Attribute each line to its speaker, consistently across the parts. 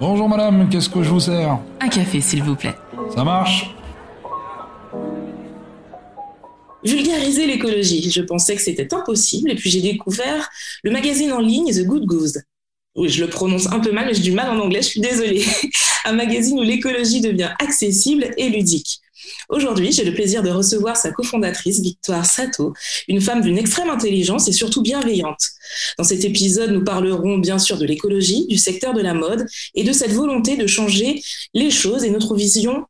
Speaker 1: Bonjour madame, qu'est-ce que je vous sers?
Speaker 2: Un café, s'il vous plaît.
Speaker 1: Ça marche?
Speaker 3: Vulgariser l'écologie, je pensais que c'était impossible et puis j'ai découvert le magazine en ligne The Good Goose. Oui, je le prononce un peu mal, mais j'ai du mal en anglais, je suis désolée. Un magazine où l'écologie devient accessible et ludique. Aujourd'hui, j'ai le plaisir de recevoir sa cofondatrice, Victoire Sato, une femme d'une extrême intelligence et surtout bienveillante. Dans cet épisode, nous parlerons bien sûr de l'écologie, du secteur de la mode et de cette volonté de changer les choses et notre vision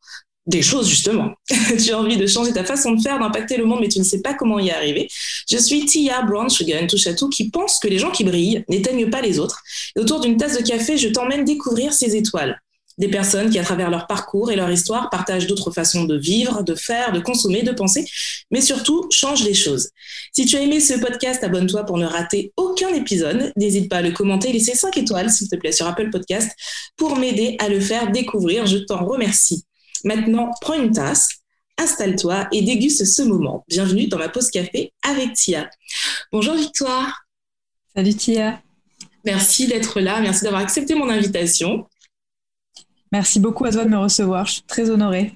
Speaker 3: des choses, justement. tu as envie de changer ta façon de faire, d'impacter le monde, mais tu ne sais pas comment y arriver. Je suis Tia Brown Sugar Touchatou qui pense que les gens qui brillent n'éteignent pas les autres. Et autour d'une tasse de café, je t'emmène découvrir ces étoiles. Des personnes qui, à travers leur parcours et leur histoire, partagent d'autres façons de vivre, de faire, de consommer, de penser, mais surtout changent les choses. Si tu as aimé ce podcast, abonne-toi pour ne rater aucun épisode. N'hésite pas à le commenter, laisser 5 étoiles, s'il te plaît, sur Apple Podcast pour m'aider à le faire découvrir. Je t'en remercie. Maintenant, prends une tasse, installe-toi et déguste ce moment. Bienvenue dans ma pause café avec Tia. Bonjour Victoire.
Speaker 4: Salut Tia.
Speaker 3: Merci d'être là, merci d'avoir accepté mon invitation.
Speaker 4: Merci beaucoup à toi de me recevoir, je suis très honorée.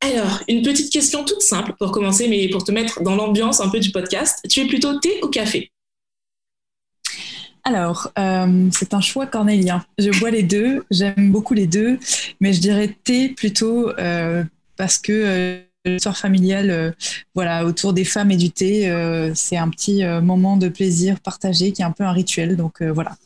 Speaker 3: Alors, une petite question toute simple pour commencer, mais pour te mettre dans l'ambiance un peu du podcast. Tu es plutôt thé ou café?
Speaker 4: Alors, euh, c'est un choix cornélien. Je bois les deux, j'aime beaucoup les deux, mais je dirais thé plutôt euh, parce que euh, l'histoire familiale, voilà, autour des femmes et du thé, c'est un petit moment de plaisir partagé qui est un peu un rituel. Donc voilà.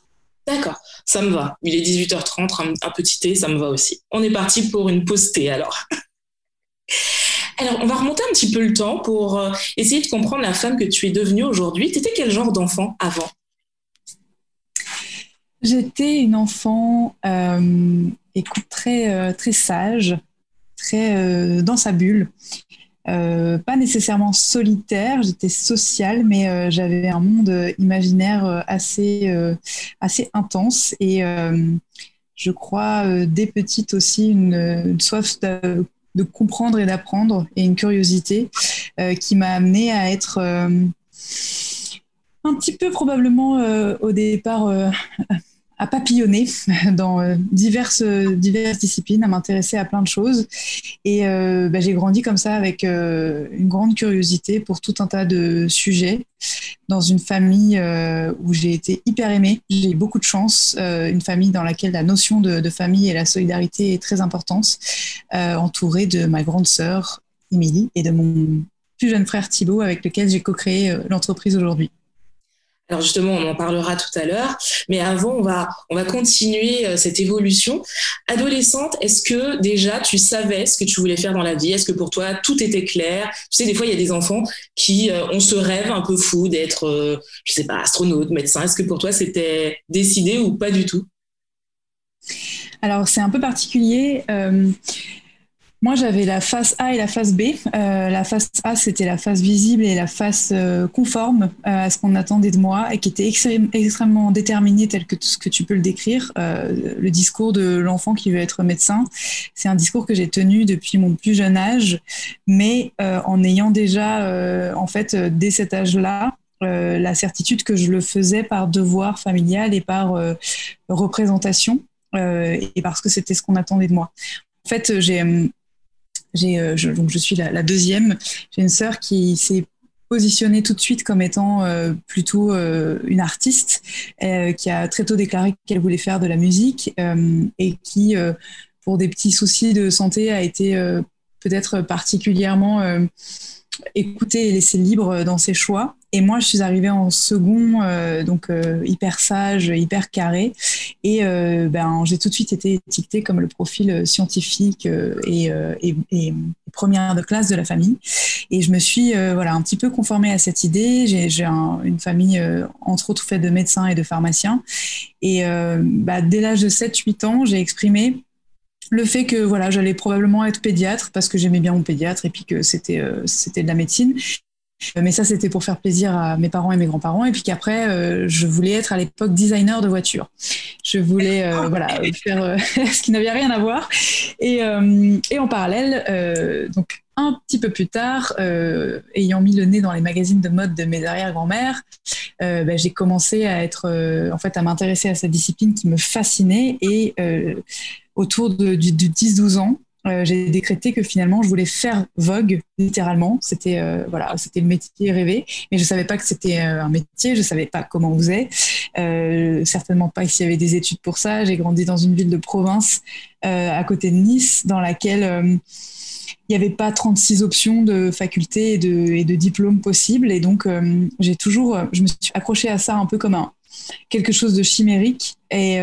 Speaker 3: D'accord, ça me va. Il est 18h30, un, petit thé, ça me va aussi. On est parti pour une pause thé alors. Alors, on va remonter un petit peu le temps pour essayer de comprendre la femme que tu es devenue aujourd'hui. Tu étais quel genre d'enfant avant?
Speaker 4: J'étais une enfant, euh, écoute, très, euh, très sage, très euh, dans sa bulle. pas nécessairement solitaire, j'étais sociale, mais j'avais un monde imaginaire assez, assez intense et je crois dès petite aussi une, soif de, de, comprendre et d'apprendre et une curiosité qui m'a amenée à être un petit peu probablement au départ à papillonner dans euh, diverses, diverses disciplines, à m'intéresser à plein de choses. Et euh, bah, j'ai grandi comme ça avec euh, une grande curiosité pour tout un tas de sujets dans une famille où j'ai été hyper aimée. J'ai eu beaucoup de chance, une famille dans laquelle la notion de, de, famille et la solidarité est très importante, entourée de ma grande sœur Émilie et de mon plus jeune frère Thibault avec lequel j'ai co-créé l'entreprise aujourd'hui.
Speaker 3: Alors justement, on en parlera tout à l'heure, mais avant, on va, on continuer euh, cette évolution. Adolescente, est-ce que déjà tu savais ce que tu voulais faire dans la vie? Est-ce que pour toi tout était clair? Tu sais, des fois, il y a des enfants qui euh, ont ce rêve un peu fou d'être, euh, je sais pas, astronaute, médecin. Est-ce que pour toi c'était décidé ou pas du tout?
Speaker 4: Alors c'est un peu particulier. Moi, j'avais la face A et la face B. Euh, la face A, c'était la face visible et la face euh, conforme euh, à ce qu'on attendait de moi et qui était extrêmement déterminée, tel que tout ce que tu peux le décrire. le discours de l'enfant qui veut être médecin, c'est un discours que j'ai tenu depuis mon plus jeune âge, mais en ayant déjà, en fait, dès cet âge-là, la certitude que je le faisais par devoir familial et par représentation et parce que c'était ce qu'on attendait de moi. En fait, j'ai euh, je, donc je suis la, deuxième. J'ai une sœur qui s'est positionnée tout de suite comme étant euh, plutôt euh, une artiste, qui a très tôt déclaré qu'elle voulait faire de la musique et qui, pour des petits soucis de santé, a été peut-être particulièrement écoutée et laissée libre dans ses choix. Et moi, je suis arrivée en second, euh, donc euh, hyper sage, hyper carré. Et euh, ben, j'ai tout de suite été étiquetée comme le profil scientifique et, première de classe de la famille. Et je me suis voilà, un petit peu conformée à cette idée. J'ai une famille, entre autres, faite de médecins et de pharmaciens. Et bah, dès l'âge de 7-8 ans, j'ai exprimé le fait que voilà, j'allais probablement être pédiatre parce que j'aimais bien mon pédiatre et puis que c'était c'était de la médecine mais ça, c'était pour faire plaisir à mes parents et mes grands-parents. Et puis qu'après, euh, je voulais être à l'époque designer de voitures. Je voulais euh, voilà faire ce qui n'avait rien à voir. Et, et en parallèle, donc un petit peu plus tard, ayant mis le nez dans les magazines de mode de mes arrière-grand-mères, ben, j'ai commencé à être, en fait, à m'intéresser à cette discipline qui me fascinait. Et autour de, du 10-12 ans, euh, j'ai décrété que finalement je voulais faire Vogue littéralement. C'était euh, voilà, c'était le métier rêvé, mais je savais pas que c'était euh, un métier. Je savais pas comment on faisait. certainement pas s'il y avait des études pour ça. J'ai grandi dans une ville de province à côté de Nice, dans laquelle il n'y avait pas 36 options de facultés et de, et de diplômes possibles. Et donc, j'ai toujours, je me suis accrochée à ça un peu comme un, quelque chose de chimérique. Et,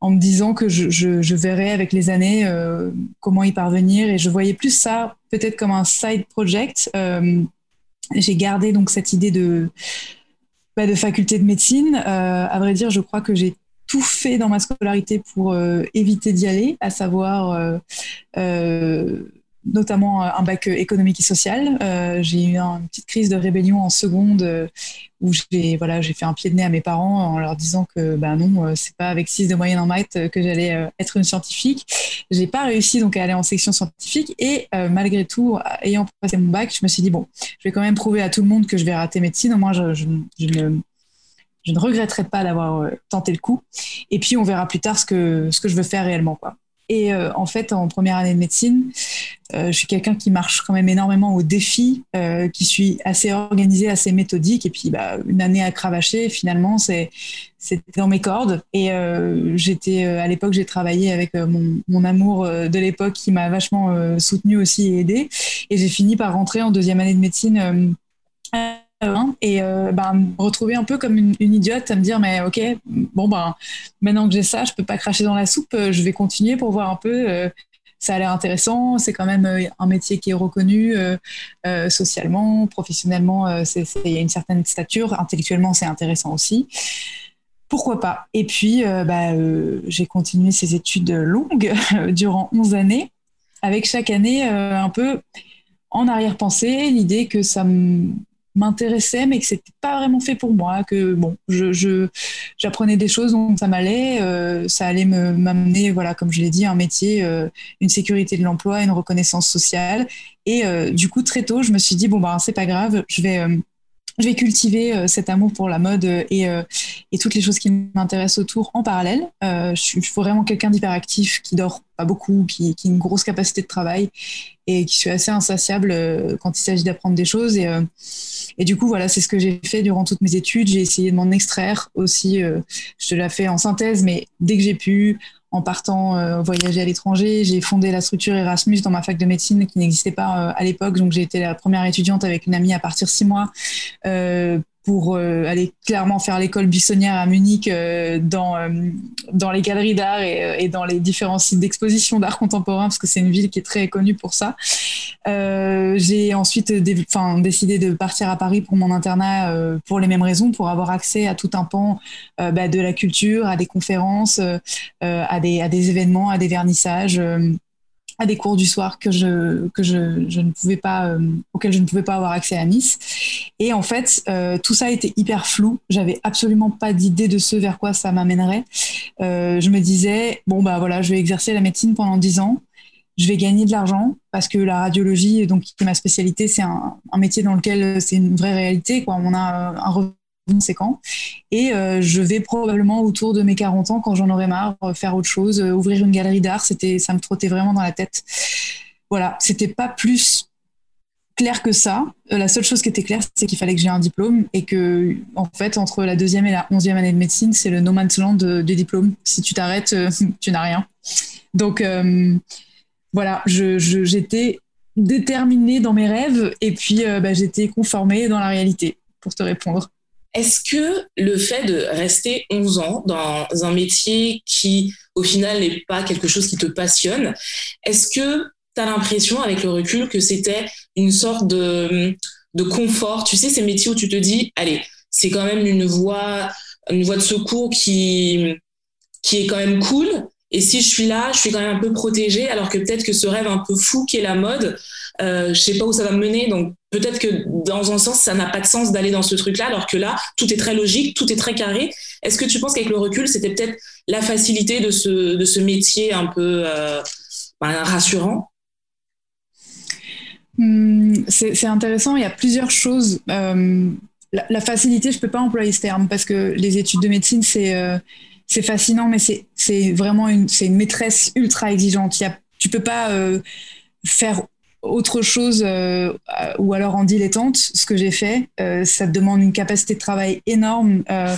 Speaker 4: en me disant que je, verrais avec les années euh, comment y parvenir. Et je voyais plus ça peut-être comme un side project. Euh, j'ai gardé donc cette idée de, bah, de faculté de médecine. Euh, à vrai dire, je crois que j'ai tout fait dans ma scolarité pour éviter d'y aller, à savoir notamment un bac économique et social. j'ai eu une petite crise de rébellion en seconde où j'ai voilà fait un pied de nez à mes parents en leur disant que bah non euh, c'est pas avec 6 de moyenne en maths que j'allais euh, être une scientifique. J'ai pas réussi donc à aller en section scientifique et euh, malgré tout ayant passé mon bac je me suis dit bon je vais quand même prouver à tout le monde que je vais rater médecine. Au moins je ne je ne regretterai pas d'avoir tenté le coup. Et puis on verra plus tard ce que ce que je veux faire réellement quoi et euh, en fait, en première année de médecine, euh, je suis quelqu'un qui marche quand même énormément au défi, euh, qui suis assez organisé, assez méthodique. Et puis, bah, une année à cravacher, finalement, c'est dans mes cordes. Et j'étais à l'époque, j'ai travaillé avec mon, amour de l'époque qui m'a vachement soutenu aussi et aidé. Et j'ai fini par rentrer en deuxième année de médecine et euh, ben, retrouver un peu comme une, idiote à me dire mais ok bon ben maintenant que j'ai ça je peux pas cracher dans la soupe euh, je vais continuer pour voir un peu euh, ça a l'air intéressant c'est quand même un métier qui est reconnu socialement professionnellement il y a une certaine stature intellectuellement c'est intéressant aussi. Pourquoi pas? Et puis bah, j'ai continué ces études longues durant 11 années avec chaque année un peu en arrière-pensée l'idée que ça me m'intéressait, mais que c'était pas vraiment fait pour moi. Que bon, je j'apprenais des choses dont ça m'allait, euh, ça allait me m'amener, voilà, comme je l'ai dit, un métier, euh, une sécurité de l'emploi, une reconnaissance sociale. Et euh, du coup, très tôt, je me suis dit bon ben c'est pas grave, je vais je vais cultiver cet amour pour la mode et, et toutes les choses qui m'intéressent autour en parallèle. je suis vraiment quelqu'un d'hyperactif qui dort pas beaucoup, qui, qui, a une grosse capacité de travail et qui suis assez insatiable quand il s'agit d'apprendre des choses. Et, et du coup, voilà, c'est ce que j'ai fait durant toutes mes études. J'ai essayé de m'en extraire aussi. Euh, je te l'ai fait en synthèse, mais dès que j'ai pu, en partant euh, voyager à l'étranger, j'ai fondé la structure Erasmus dans ma fac de médecine qui n'existait pas euh, à l'époque. Donc j'ai été la première étudiante avec une amie à partir six mois pour euh, aller clairement faire l'école buissonnière à Munich euh, dans, euh, dans les galeries d'art et, dans les différents sites d'exposition d'art contemporain, parce que c'est une ville qui est très connue pour ça. j'ai ensuite décidé de partir à Paris pour mon internat pour les mêmes raisons, pour avoir accès à tout un pan bah, de la culture, à des conférences, à, des, à des événements, à des vernissages à des cours du soir que je que je, je ne pouvais pas euh, auxquels je ne pouvais pas avoir accès à Nice. Et en fait euh, tout ça était hyper flou. J'avais absolument pas d'idée de ce vers quoi ça m'amènerait. Euh, je me disais bon bah voilà je vais exercer la médecine pendant dix ans. Je vais gagner de l'argent parce que la radiologie donc qui est ma spécialité c'est un, un métier dans lequel c'est une vraie réalité quoi. On a un conséquent. Et euh, je vais probablement autour de mes 40 ans, quand j'en aurai marre, euh, faire autre chose, euh, ouvrir une galerie d'art. C'était, ça me trottait vraiment dans la tête. Voilà, c'était pas plus clair que ça. la seule chose qui était claire, c'est qu'il fallait que j'ai un diplôme et que, en fait, entre la deuxième et la onzième année de médecine, c'est le no man's land des diplômes. Si tu t'arrêtes, tu n'as rien. Donc, voilà, je, j'étais déterminée dans mes rêves et puis bah, j'étais conformée dans la réalité, pour te répondre.
Speaker 3: Est-ce que le fait de rester 11 ans dans un métier qui, au final, n'est pas quelque chose qui te passionne, est-ce que tu as l'impression, avec le recul, que c'était une sorte de, confort? Tu sais, ces métiers où tu te dis, allez, c'est quand même une voie, une voie de secours qui, est quand même cool. Et si je suis là, je suis quand même un peu protégée, alors que peut-être que ce rêve un peu fou qui est la mode, euh, je sais pas où ça va me mener. Peut-être que dans un sens, ça n'a pas de sens d'aller dans ce truc-là, alors que là, tout est très logique, tout est très carré. Est-ce que tu penses qu'avec le recul, c'était peut-être la facilité de ce, de ce métier un peu euh, ben, rassurant?
Speaker 4: Hmm, C'est intéressant, il y a plusieurs choses. Euh, la, facilité, je ne peux pas employer ce terme parce que les études de médecine, c'est euh, c'est fascinant, mais c'est vraiment une, une maîtresse ultra exigeante. Il y tu peux pas faire autre chose euh, ou alors en dilettante, ce que j'ai fait, euh, ça demande une capacité de travail énorme, euh,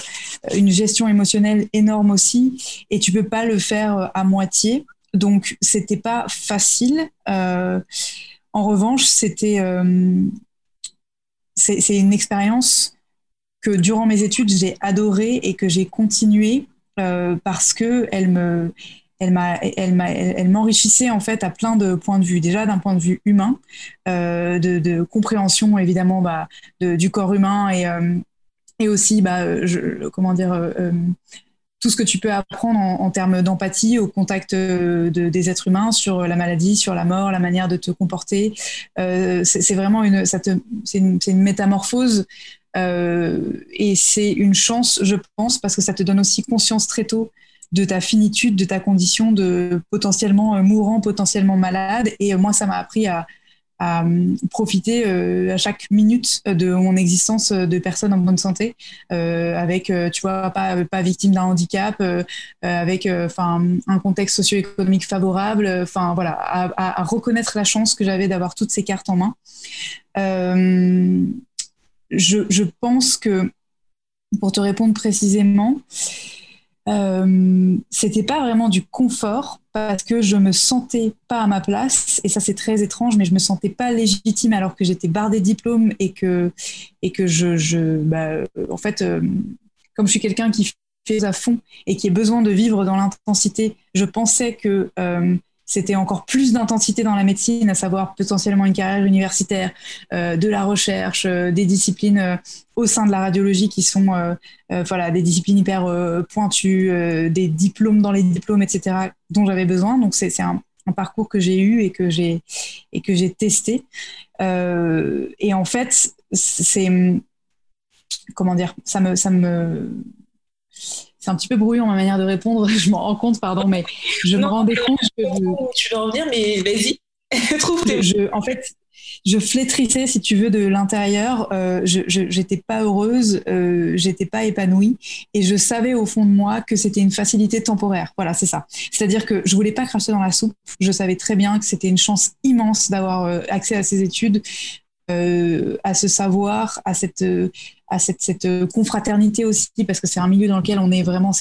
Speaker 4: une gestion émotionnelle énorme aussi, et tu peux pas le faire à moitié. Donc c'était pas facile. en revanche, c'était c'est une expérience que durant mes études j'ai adorée et que j'ai continué parce que elle me elle elle elle m'enrichissait en fait à plein de points de vue. Déjà d'un point de vue humain, euh, de, compréhension évidemment bah, du corps humain et, euh, aussi, bah, je, comment dire, euh, tout ce que tu peux apprendre en, termes d'empathie au contact de, des êtres humains sur la maladie, sur la mort, la manière de te comporter. c'est vraiment une, c'est une, métamorphose. et c'est une chance, je pense, parce que ça te donne aussi conscience très tôt de ta finitude, de ta condition de potentiellement euh, mourant, potentiellement malade. Et euh, moi, ça m'a appris à, euh, profiter à chaque minute de mon existence de personne en bonne santé, avec, tu vois, pas, pas victime d'un handicap, avec enfin un contexte socio-économique favorable, enfin voilà, à, reconnaître la chance que j'avais d'avoir toutes ces cartes en main. Je, je, pense que, pour te répondre précisément, euh, c'était pas vraiment du confort parce que je me sentais pas à ma place. Et ça c'est très étrange mais je me sentais pas légitime alors que j'étais bardée de diplômes et que et que je, je bah, en fait euh, comme je suis quelqu'un qui fait à fond et qui a besoin de vivre dans l'intensité je pensais que euh, c'était encore plus d'intensité dans la médecine, à savoir potentiellement une carrière universitaire, euh, de la recherche, euh, des disciplines euh, au sein de la radiologie qui sont voilà, des disciplines hyper pointues, des diplômes dans les diplômes, etc., dont j'avais besoin. Donc c'est un, un, parcours que j'ai eu et que j'ai testé. et en fait, c'est comment dire, ça me ça me c'est un petit peu brouillon ma manière de répondre, je m'en rends compte, pardon, mais je me rendais compte que.
Speaker 3: Tu veux revenir, mais vas-y, trouve tes.
Speaker 4: Je, en fait, je flétrissais, si tu veux, de l'intérieur. Euh, je j'étais pas heureuse, euh, j'étais pas épanouie, et je savais au fond de moi que c'était une facilité temporaire. Voilà, c'est ça. C'est-à-dire que je voulais pas cracher dans la soupe. Je savais très bien que c'était une chance immense d'avoir euh, accès à ces études, euh, à ce savoir, à cette à cette, cette, confraternité aussi, parce que c'est un milieu dans lequel on est vraiment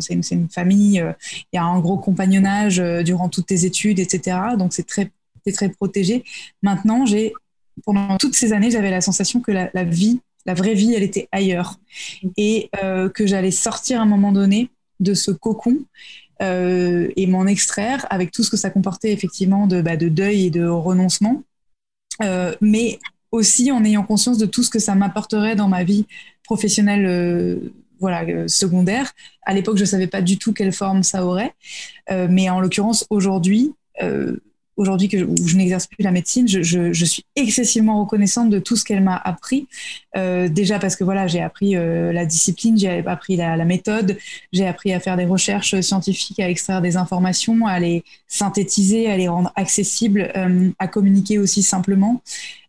Speaker 4: c'est une, famille euh, il y a un gros compagnonnage euh, durant toutes tes études etc donc c'est très très protégé. Maintenant pendant toutes ces années j'avais la sensation que la, vie la vraie vie elle était ailleurs. Et euh, que j'allais sortir à un moment donné de ce cocon et m'en extraire avec tout ce que ça comportait effectivement de, bah, de deuil et de renoncement mais aussi en ayant conscience de tout ce que ça m'apporterait dans ma vie professionnelle euh, voilà, euh, secondaire. À l'époque, je ne savais pas du tout quelle forme ça aurait. Euh, mais en l'occurrence, aujourd'hui, aujourd'hui que je, n'exerce plus la médecine, je, suis excessivement reconnaissante de tout ce qu'elle m'a appris. Euh, déjà parce que voilà, j'ai appris euh, la discipline, j'ai appris la, méthode, j'ai appris à faire des recherches scientifiques, à extraire des informations, à les synthétiser, à les rendre accessibles, euh, à communiquer aussi simplement.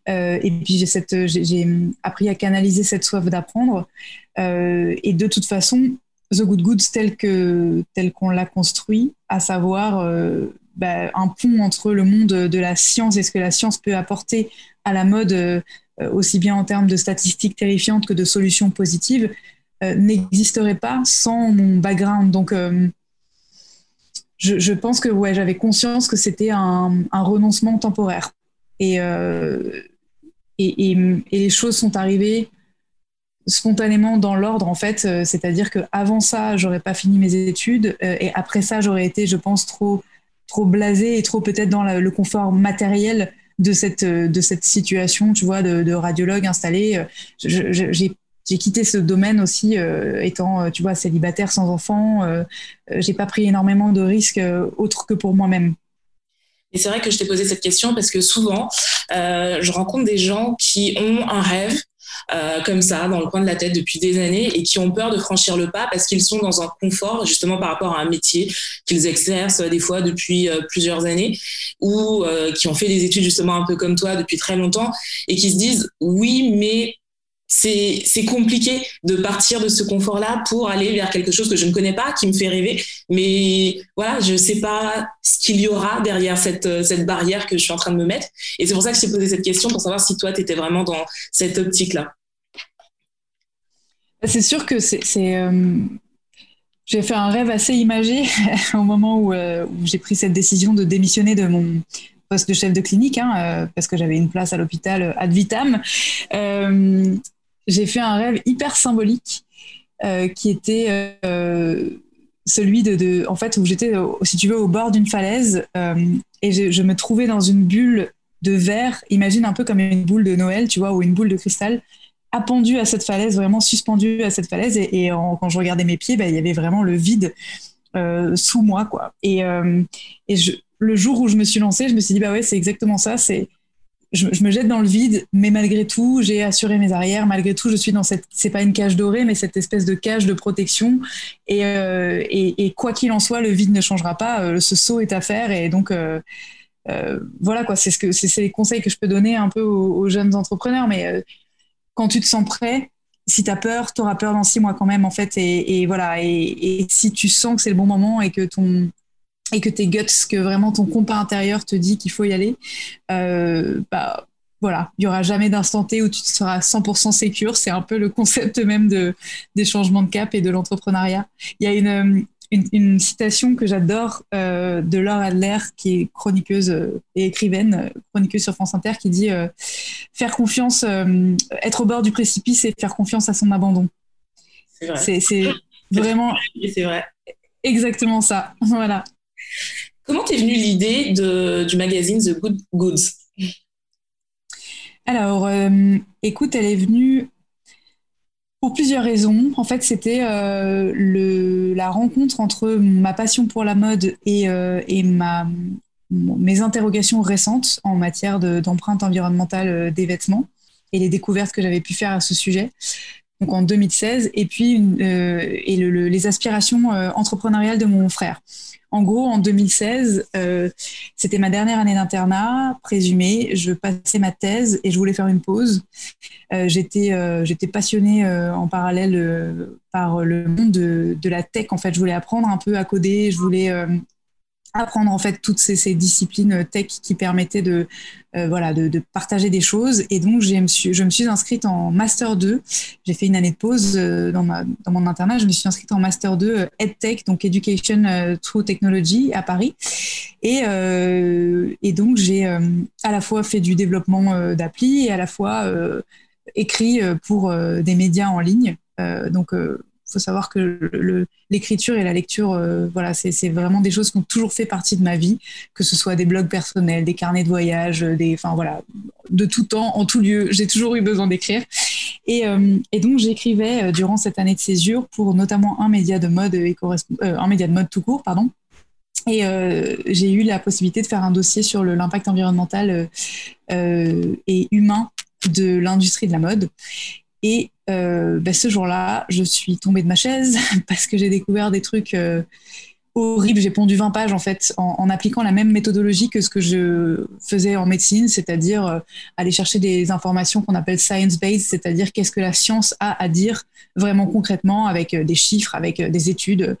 Speaker 4: et puis j'ai appris à canaliser cette soif d'apprendre. et de toute façon, The Good Goods tel tel qu'on l'a construit, à savoir bah, un pont entre le monde de la science et ce que la science peut apporter à la mode, euh, aussi bien en termes de statistiques terrifiantes que de solutions positives, euh, n'existerait pas sans mon background. Donc, euh, je, pense que ouais, j'avais conscience que c'était un, renoncement temporaire. Et, et, les choses sont arrivées spontanément dans l'ordre en fait, c'est-à-dire que avant ça, j'aurais pas fini mes études et après ça, j'aurais été, je pense, trop trop blasé et trop peut-être dans le confort matériel de cette, de cette situation, tu vois, de, radiologue installé. j'ai quitté ce domaine aussi euh, étant, tu vois, célibataire sans enfant. Euh, j'ai pas pris énormément de risques euh, autres que pour moi-même.
Speaker 3: Et c'est vrai que je t'ai posé cette question parce que souvent, euh, je rencontre des gens qui ont un rêve euh, comme ça dans le coin de la tête depuis des années et qui ont peur de franchir le pas parce qu'ils sont dans un confort justement par rapport à un métier qu'ils exercent des fois depuis euh, plusieurs années ou euh, qui ont fait des études justement un peu comme toi depuis très longtemps et qui se disent oui mais c'est compliqué de partir de ce confort-là pour aller vers quelque chose que je ne connais pas, qui me fait rêver. Mais voilà, je ne sais pas ce qu'il y aura derrière cette, cette barrière que je suis en train de me mettre. Et c'est pour ça que je t'ai posé cette question, pour savoir si toi, tu étais vraiment dans cette optique-là.
Speaker 4: C'est sûr que c'est... Euh, j'ai fait un rêve assez imagé au moment euh, où, j'ai pris cette décision de démissionner de mon poste de chef de clinique, hein, euh, parce que j'avais une place à l'hôpital ad vitam j'ai fait un rêve hyper symbolique euh, qui était euh, celui de, en fait, où j'étais, si tu veux, au bord d'une falaise euh, et je, me trouvais dans une bulle de verre. Imagine un peu comme une boule de Noël, tu vois, ou une boule de cristal appendue à cette falaise, vraiment suspendue à cette falaise. Et, quand je regardais mes pieds, bah, il y avait vraiment le vide sous moi, quoi. Et, le jour où je me suis lancée, je me suis dit, bah ouais, c'est exactement ça. Je, me jette dans le vide, mais malgré tout, j'ai assuré mes arrières. Malgré tout, je suis dans cette, c'est pas une cage dorée, mais cette espèce de cage de protection. Et, euh, et, quoi qu'il en soit, le vide ne changera pas. Euh, ce saut est à faire. Et donc, euh, voilà quoi. C'est ce que, c'est, les conseils que je peux donner un peu aux, jeunes entrepreneurs. Mais quand tu te sens prêt, si tu as peur, tu auras peur dans six mois quand même, en fait. Et, et voilà. Et, et, si tu sens que c'est le bon moment et que ton, et que tes guts, que vraiment ton compas intérieur te dit qu'il faut y aller, euh, bah voilà, il y aura jamais d'instant T où tu seras 100% sécure. C'est un peu le concept même de, des changements de cap et de l'entrepreneuriat. Il y a une, une, citation que j'adore euh, de Laure Adler, qui est chroniqueuse euh, et écrivaine, chroniqueuse sur France Inter, qui dit faire confiance, être au bord du précipice et faire confiance à son abandon. C'est vraiment.
Speaker 3: C'est vrai.
Speaker 4: Exactement ça. Voilà.
Speaker 3: Comment t'es venue l'idée du magazine The Good Goods?
Speaker 4: Alors, euh, écoute, elle est venue pour plusieurs raisons. En fait, c'était euh, la rencontre entre ma passion pour la mode et, euh, mes interrogations récentes en matière d'empreinte environnementale des vêtements et les découvertes que j'avais pu faire à ce sujet donc en 2016, et puis les aspirations entrepreneuriales de mon frère. En gros, en 2016, euh, c'était ma dernière année d'internat présumée. Je passais ma thèse et je voulais faire une pause. Euh, j'étais, euh, passionnée en parallèle par le monde de, de, la tech. En fait, je voulais apprendre un peu à coder. Je voulais apprendre en fait toutes ces, disciplines tech qui permettaient de euh, voilà de, partager des choses. Et donc je me suis je me suis inscrite en master 2 j'ai fait une année de pause euh, dans mon internat. Je me suis inscrite en master 2 euh, EdTech donc Education Through Technology à Paris. Et et donc j'ai à la fois fait du développement d'appli et à la fois écrit pour des médias en ligne. Donc faut savoir que l'écriture et la lecture, euh, voilà, c'est vraiment des choses qui ont toujours fait partie de ma vie, que ce soit des blogs personnels, des carnets de voyage, des, enfin voilà, de tout temps, en tout lieu, j'ai toujours eu besoin d'écrire. Et, euh, donc j'écrivais euh, durant cette année de césure pour notamment un média de mode et un média de mode tout court, pardon. Et j'ai eu la possibilité de faire un dossier sur l'impact environnemental et humain de l'industrie de la mode. Et euh, ben, ce jour-là, je suis tombée de ma chaise parce que j'ai découvert des trucs euh, horribles. J'ai pondu 20 pages en fait en, appliquant la même méthodologie que ce que je faisais en médecine, c'est-à-dire euh, aller chercher des informations qu'on appelle science-based, c'est-à-dire qu'est-ce que la science a à dire vraiment concrètement avec des chiffres, avec des études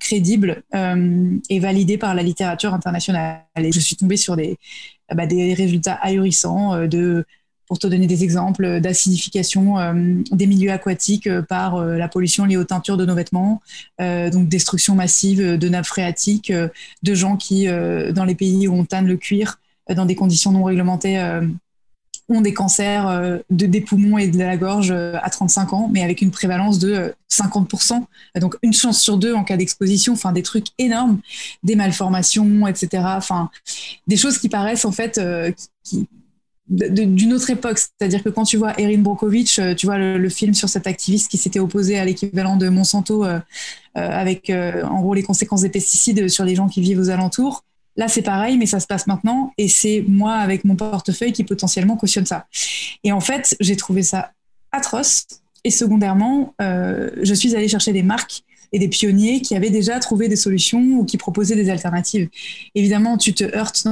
Speaker 4: crédibles et validées par la littérature internationale. Et je suis tombée sur des, bah, des résultats ahurissants de pour te donner des exemples d'acidification euh, des milieux aquatiques euh, par euh, la pollution liée aux teintures de nos vêtements, donc destruction massive de nappes phréatiques, de gens qui, dans les pays où on tanne le cuir, dans des conditions non réglementées, ont des cancers de, des poumons et de la gorge à 35 ans, mais avec une prévalence de 50%. Donc une chance sur deux en cas d'exposition, enfin des trucs énormes, des malformations, etc. Enfin des choses qui paraissent en fait qui, d'une autre époque. C'est-à-dire que quand tu vois Erin Brokovich, euh, tu vois le, film sur cet activiste qui s'était opposé à l'équivalent de Monsanto euh, euh, avec en gros les conséquences des pesticides sur les gens qui vivent aux alentours. Là, c'est pareil, mais ça se passe maintenant, et c'est moi avec mon portefeuille qui potentiellement cautionne ça. Et en fait, j'ai trouvé ça atroce. Et secondairement, je suis allée chercher des marques et des pionniers qui avaient déjà trouvé des solutions ou qui proposaient des alternatives. Évidemment, tu te heurtes,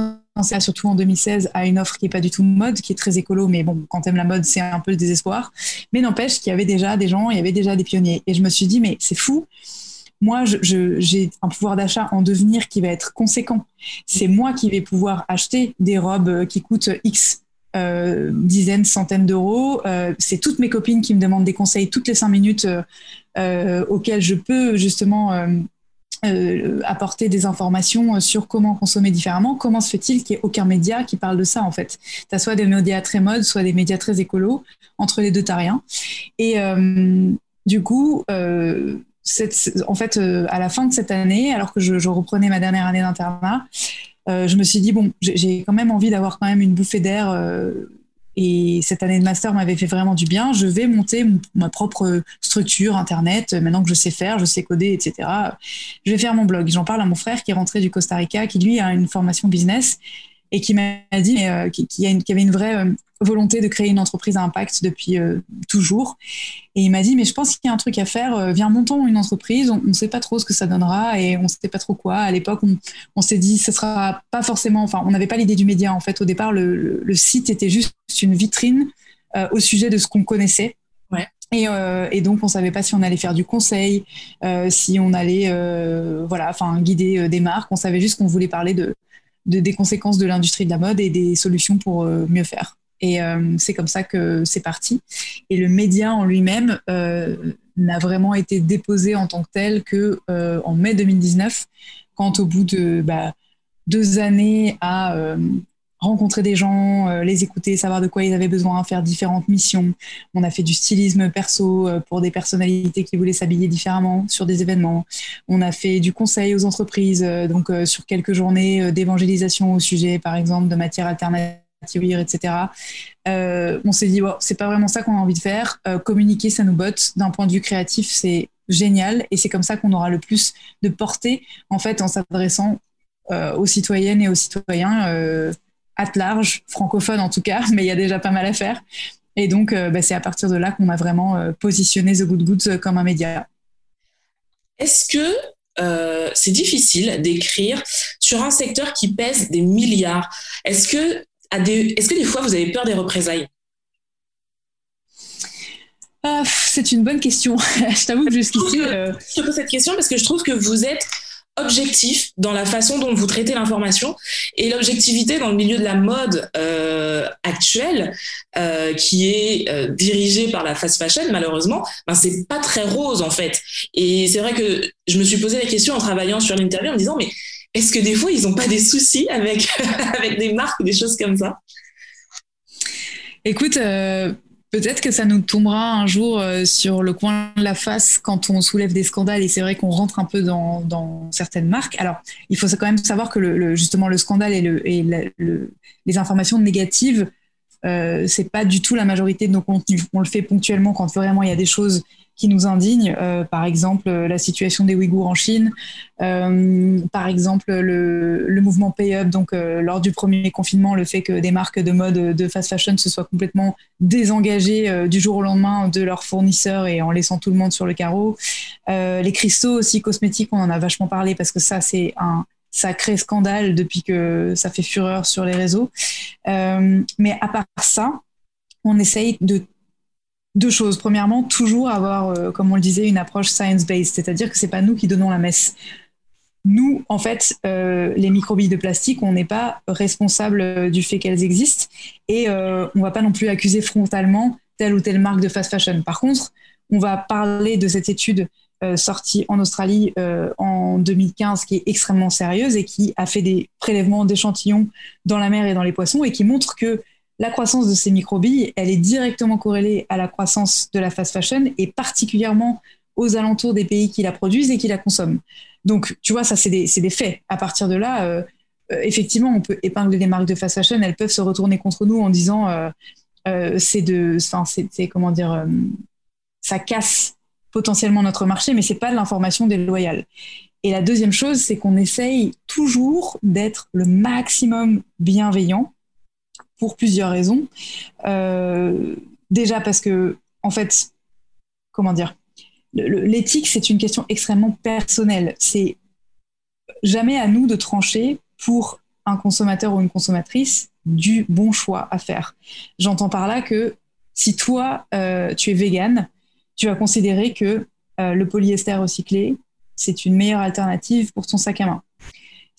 Speaker 4: surtout en 2016, à une offre qui est pas du tout mode, qui est très écolo, mais bon, quand t'aimes la mode, c'est un peu le désespoir. Mais n'empêche qu'il y avait déjà des gens, il y avait déjà des pionniers. Et je me suis dit, mais c'est fou moi, j'ai un pouvoir d'achat en devenir qui va être conséquent. C'est moi qui vais pouvoir acheter des robes euh, qui coûtent X euh, dizaines, centaines d'euros. Euh, c'est toutes mes copines qui me demandent des conseils toutes les cinq minutes auxquelles je peux justement apporter des informations sur comment consommer différemment. Comment se fait-il qu'il n'y ait aucun média qui parle de ça en fait? Tu soit des médias très mode, soit des médias très écolos. Entre les deux, tu rien. Et du coup, en fait, euh, à la fin de cette année, alors que je, reprenais ma dernière année d'internat, euh, je me suis dit, bon, j'ai quand même envie d'avoir quand même une bouffée d'air. Euh, et cette année de master m'avait fait vraiment du bien. Je vais monter ma propre structure Internet. Maintenant que je sais faire, je sais coder, etc. Je vais faire mon blog. J'en parle à mon frère qui est rentré du Costa Rica, qui lui a une formation business et qui m'a dit qu'il qui, y avait une vraie volonté de créer une entreprise à impact depuis euh, toujours. Et il m'a dit, mais je pense qu'il y a un truc à faire, euh, viens, montons une entreprise, on ne sait pas trop ce que ça donnera et on ne sait pas trop quoi. À l'époque, on, s'est dit, ce sera pas forcément, enfin, on n'avait pas l'idée du média en fait. Au départ, le, site était juste une vitrine euh, au sujet de ce qu'on connaissait.
Speaker 3: Ouais.
Speaker 4: Et, et, donc, on savait pas si on allait faire du conseil, si on allait, voilà, enfin, guider des marques. On savait juste qu'on voulait parler de, de, des conséquences de l'industrie de la mode et des solutions pour mieux faire. Et euh, c'est comme ça que c'est parti. Et le média en lui-même euh, n'a vraiment été déposé en tant que tel que euh, en mai 2019, quand au bout de bah, deux années à rencontrer des gens, les écouter, savoir de quoi ils avaient besoin, faire différentes missions. On a fait du stylisme perso pour des personnalités qui voulaient s'habiller différemment sur des événements. On a fait du conseil aux entreprises, donc sur quelques journées d'évangélisation au sujet, par exemple, de matières alternatives etc. Euh, on s'est dit, c'est pas vraiment ça qu'on a envie de faire. Euh, communiquer, ça nous botte. D'un point de vue créatif, c'est génial. Et c'est comme ça qu'on aura le plus de portée, en fait, en s'adressant euh, aux citoyennes et aux citoyens, at large, francophones en tout cas, mais il y a déjà pas mal à faire. Et donc, bah, c'est à partir de là qu'on a vraiment positionné The Good Goods comme un média.
Speaker 3: Est-ce que c'est difficile d'écrire sur un secteur qui pèse des milliards? Est-ce que est-ce que des fois vous avez peur des représailles?
Speaker 4: Ah, C'est une bonne question. je t'avoue que jusqu'ici.
Speaker 3: Euh, je pose cette question parce que je trouve que vous êtes objectif dans la façon dont vous traitez l'information et l'objectivité dans le milieu de la mode euh, actuelle euh, qui est euh, dirigée par la fast fashion malheureusement ben c'est pas très rose en fait. Et c'est vrai que je me suis posé la question en travaillant sur l'interview en me disant mais est-ce que des fois, ils n'ont pas des soucis avec, avec des marques des choses comme ça?
Speaker 4: Écoute, peut-être que ça nous tombera un jour euh, sur le coin de la face quand on soulève des scandales et c'est vrai qu'on rentre un peu dans, certaines marques. Alors, il faut quand même savoir que justement le scandale et, le, et les informations négatives, euh, c'est pas du tout la majorité de nos contenus. On le fait ponctuellement quand vraiment il y a des choses qui nous indignent, euh, par exemple euh, la situation des Ouïghours en Chine, euh, par exemple le, le mouvement Pay Up, donc lors du premier confinement, le fait que des marques de mode de fast fashion se soient complètement désengagées du jour au lendemain de leurs fournisseurs et en laissant tout le monde sur le carreau. les cristaux aussi cosmétiques, on en a vachement parlé parce que ça c'est un sacré scandale depuis que ça fait fureur sur les réseaux. mais à part ça, on essaye de deux choses. Premièrement, toujours avoir, euh, comme on le disait, une approche science-based, c'est-à-dire que c'est pas nous qui donnons la messe. Nous, en fait, euh, les microbilles de plastique, on n'est pas responsable euh, du fait qu'elles existent et euh, on va pas non plus accuser frontalement telle ou telle marque de fast fashion. Par contre, on va parler de cette étude sortie en Australie en 2015 qui est extrêmement sérieuse et qui a fait des prélèvements d'échantillons dans la mer et dans les poissons et qui montre que la croissance de ces microbilles, elle est directement corrélée à la croissance de la fast fashion et particulièrement aux alentours des pays qui la produisent et qui la consomment. Donc, tu vois, ça, c'est des, faits. À partir de là, euh, euh, effectivement, on peut épingler les marques de fast fashion, elles peuvent se retourner contre nous en disant euh, c'est de, c'est comment dire, ça casse potentiellement notre marché, mais c'est pas de l'information déloyale. Et la deuxième chose, c'est qu'on essaye toujours d'être le maximum bienveillant pour plusieurs raisons. Euh, déjà parce que, en fait, comment dire, l'éthique, c'est une question extrêmement personnelle. C'est jamais à nous de trancher pour un consommateur ou une consommatrice du bon choix à faire. J'entends par là que si toi, euh, tu es vegan, tu vas considérer que euh, le polyester recyclé, c'est une meilleure alternative pour ton sac à main.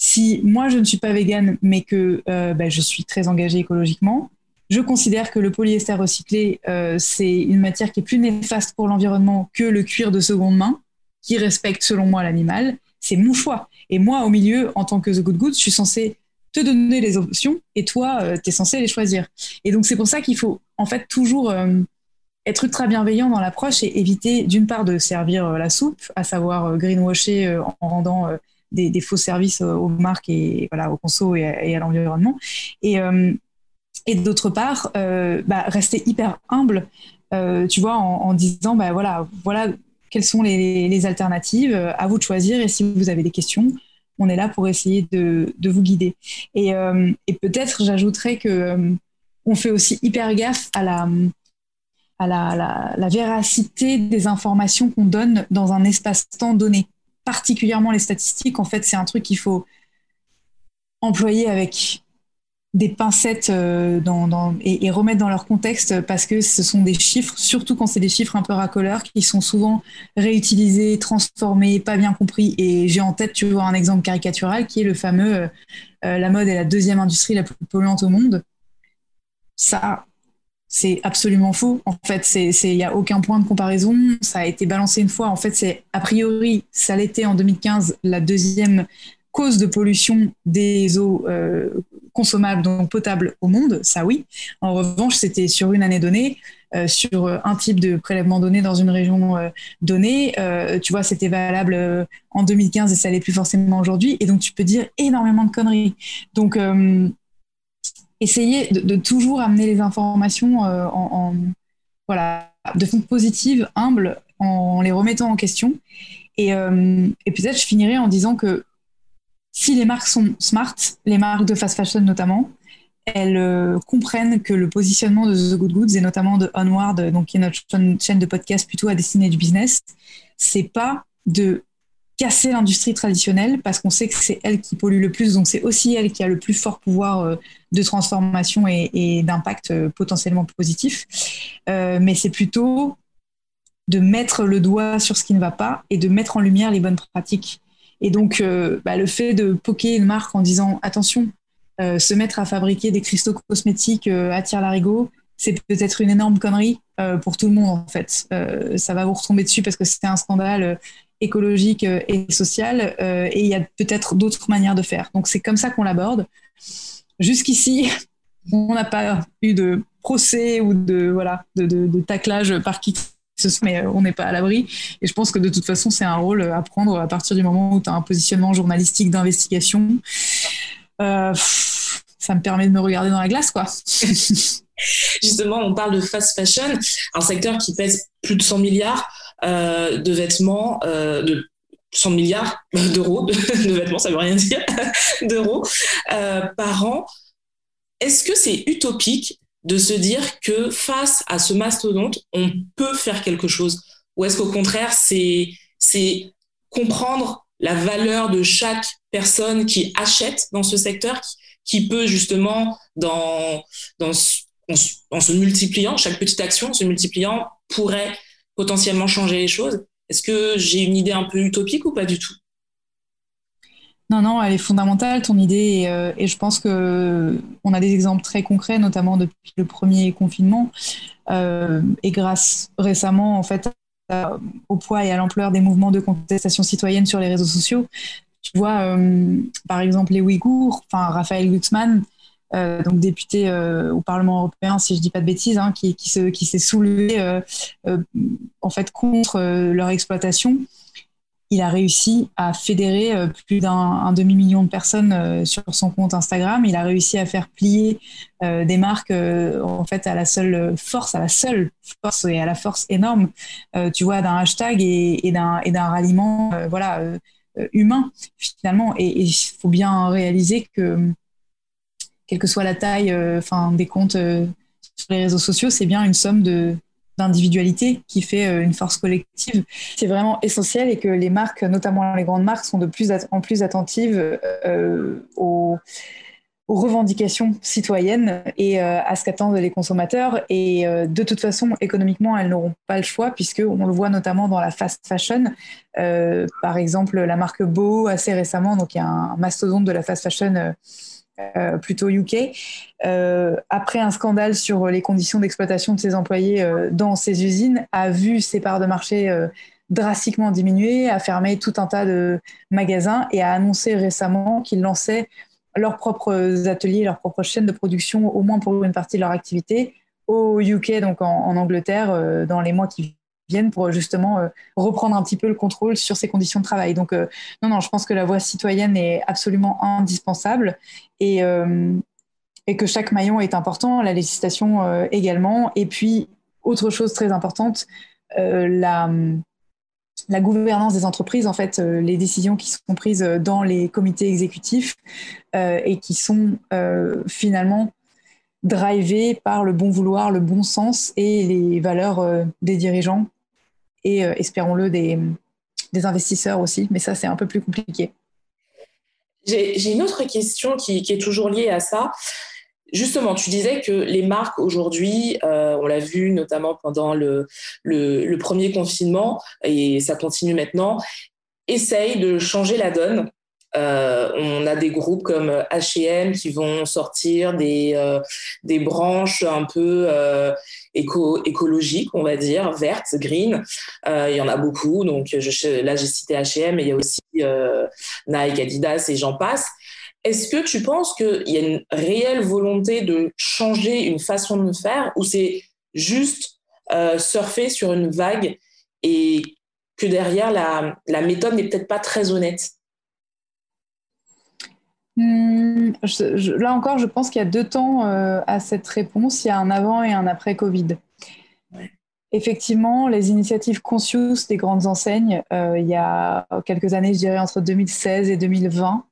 Speaker 4: Si moi, je ne suis pas végane, mais que euh, bah, je suis très engagée écologiquement, je considère que le polyester recyclé, euh, c'est une matière qui est plus néfaste pour l'environnement que le cuir de seconde main, qui respecte selon moi l'animal. C'est mon choix. Et moi, au milieu, en tant que The Good Good, je suis censée te donner les options et toi, euh, tu es censé les choisir. Et donc, c'est pour ça qu'il faut en fait toujours être ultra bienveillant dans l'approche et éviter d'une part de servir la soupe, à savoir greenwasher en rendant des, faux services aux marques et voilà, aux consos et à, l'environnement. Et, euh, et d'autre part, euh, bah, rester hyper humble, euh, tu vois, en, disant, bah, voilà, voilà quelles sont les, alternatives, à vous de choisir. Et si vous avez des questions, on est là pour essayer de, de vous guider. Et, et peut-être, j'ajouterais que on fait aussi hyper gaffe à la, à la, la véracité des informations qu'on donne dans un espace-temps donné particulièrement les statistiques, en fait, c'est un truc qu'il faut employer avec des pincettes euh, et, remettre dans leur contexte parce que ce sont des chiffres, surtout quand c'est des chiffres un peu racoleurs, qui sont souvent réutilisés, transformés, pas bien compris. Et j'ai en tête, tu vois, un exemple caricatural qui est le fameux euh, euh, la mode est la deuxième industrie la plus polluante au monde. Ça, c'est absolument faux. En fait, il n'y a aucun point de comparaison. Ça a été balancé une fois. En fait, c'est a priori, ça l'était en 2015, la deuxième cause de pollution des eaux euh, consommables, donc potables au monde. Ça, oui. En revanche, c'était sur une année donnée. Euh, sur un type de prélèvement donné dans une région euh, donnée. tu vois, c'était valable en 2015 et ça l'est plus forcément aujourd'hui. Et donc, tu peux dire énormément de conneries. Donc, essayer de, toujours amener les informations euh, en, voilà, de façon positive, humble, en les remettant en question. Et, euh, et peut-être je finirai en disant que si les marques sont smart, les marques de fast fashion notamment, elles euh, comprennent que le positionnement de The Good Goods et notamment de Onward, donc qui est notre chaîne de podcast plutôt à destiner du business, c'est pas de casser l'industrie traditionnelle parce qu'on sait que c'est elle qui pollue le plus, donc c'est aussi elle qui a le plus fort pouvoir de transformation et, d'impact euh, potentiellement positif. Euh, mais c'est plutôt de mettre le doigt sur ce qui ne va pas et de mettre en lumière les bonnes pratiques. Et donc, bah, le fait de poker une marque en disant attention, se mettre à fabriquer des cristaux cosmétiques à la larigot, c'est peut-être une énorme connerie pour tout le monde en fait. ça va vous retomber dessus parce que c'était un scandale écologique euh, et social, euh, et il y a peut-être d'autres manières de faire. Donc c'est comme ça qu'on l'aborde. Jusqu'ici, on n'a pas eu de procès ou de voilà de, de, taclage par qui ce soit, mais euh, on n'est pas à l'abri. Et je pense que de toute façon, c'est un rôle à prendre à partir du moment où tu as un positionnement journalistique d'investigation. ça me permet de me regarder dans la glace, quoi.
Speaker 3: Justement, on parle de fast fashion, un secteur qui pèse plus de 100 milliards. Euh, de vêtements, euh, de 100 milliards d'euros de, vêtements, ça veut rien dire, d'euros euh, par an. Est-ce que c'est utopique de se dire que face à ce mastodonte, on peut faire quelque chose? Ou est-ce qu'au contraire, c'est, comprendre la valeur de chaque personne qui achète dans ce secteur, qui, peut justement, dans, dans, en, se multipliant, chaque petite action se multipliant, pourrait potentiellement changer les choses? Est-ce que j'ai une idée un peu utopique ou pas du tout?
Speaker 4: Non, non, elle est fondamentale, ton idée, et, euh, je pense que on a des exemples très concrets, notamment depuis le premier confinement, euh, et grâce récemment, en fait, au poids et à l'ampleur des mouvements de contestation citoyenne sur les réseaux sociaux. Tu vois, euh, par exemple, les Ouïghours, enfin Raphaël Glucksmann, euh, donc député euh, au Parlement européen, si je dis pas de bêtises, hein, qui, qui, se, qui s'est soulevé euh, en fait contre leur exploitation. Il a réussi à fédérer plus d'un demi-million de personnes sur son compte Instagram. Il a réussi à faire plier des marques en fait à la seule force, à la seule force et à la force énorme, tu vois, d'un hashtag et, et d'un, et d'un ralliement, voilà humain finalement. Et il faut bien réaliser que quelle que soit la taille, enfin des comptes sur les réseaux sociaux, c'est bien une somme de d'individualité qui fait une force collective. C'est vraiment essentiel et que les marques, notamment les grandes marques, sont de plus en plus attentives aux revendications citoyennes et euh, à ce qu'attendent les consommateurs. Et euh, de toute façon, économiquement, elles n'auront pas le choix, puisque on le voit notamment dans la fast fashion. Euh, par exemple, la marque Beau, assez récemment, donc il y a un mastodonte de la fast fashion plutôt UK, après un scandale sur les conditions d'exploitation de ses employés dans ses usines, a vu ses parts de marché drastiquement diminuer, a fermé tout un tas de magasins et a annoncé récemment qu'il lançait leurs propres ateliers, leurs propres chaînes de production, au moins pour une partie de leur activité, au UK, donc en, Angleterre, euh, dans les mois qui viennent, pour justement euh, reprendre un petit peu le contrôle sur ces conditions de travail. Donc, euh, non, non, je pense que la voix citoyenne est absolument indispensable et, et que chaque maillon est important, la législation également. Et puis, autre chose très importante, la la gouvernance des entreprises, en fait, euh, les décisions qui sont prises euh, dans les comités exécutifs euh, et qui sont finalement drivées par le bon vouloir, le bon sens et les valeurs des dirigeants et, espérons-le, des, investisseurs aussi. Mais ça, c'est un peu plus compliqué.
Speaker 3: J'ai une autre question qui, est toujours liée à ça. Justement, tu disais que les marques aujourd'hui, euh, on l'a vu notamment pendant le, premier confinement, et ça continue maintenant, essayent de changer la donne. Euh, on a des groupes comme H&M qui vont sortir des, euh, des branches un peu éco écologiques, on va dire, vertes, green. il y en a beaucoup. Donc je, là, j'ai cité H&M, mais il y a aussi Nike, Adidas et j'en passe. Est-ce que tu penses qu'il y a une réelle volonté de changer une façon de faire ou c'est juste euh, surfer sur une vague et que derrière la, méthode n'est peut-être pas très honnête?
Speaker 4: Hmm, Là encore, je pense qu'il y a deux temps euh, à cette réponse. Il y a un avant et un après Covid. Effectivement, les initiatives Conscious des grandes enseignes, euh, il y a quelques années, je dirais entre 2016 et 2020,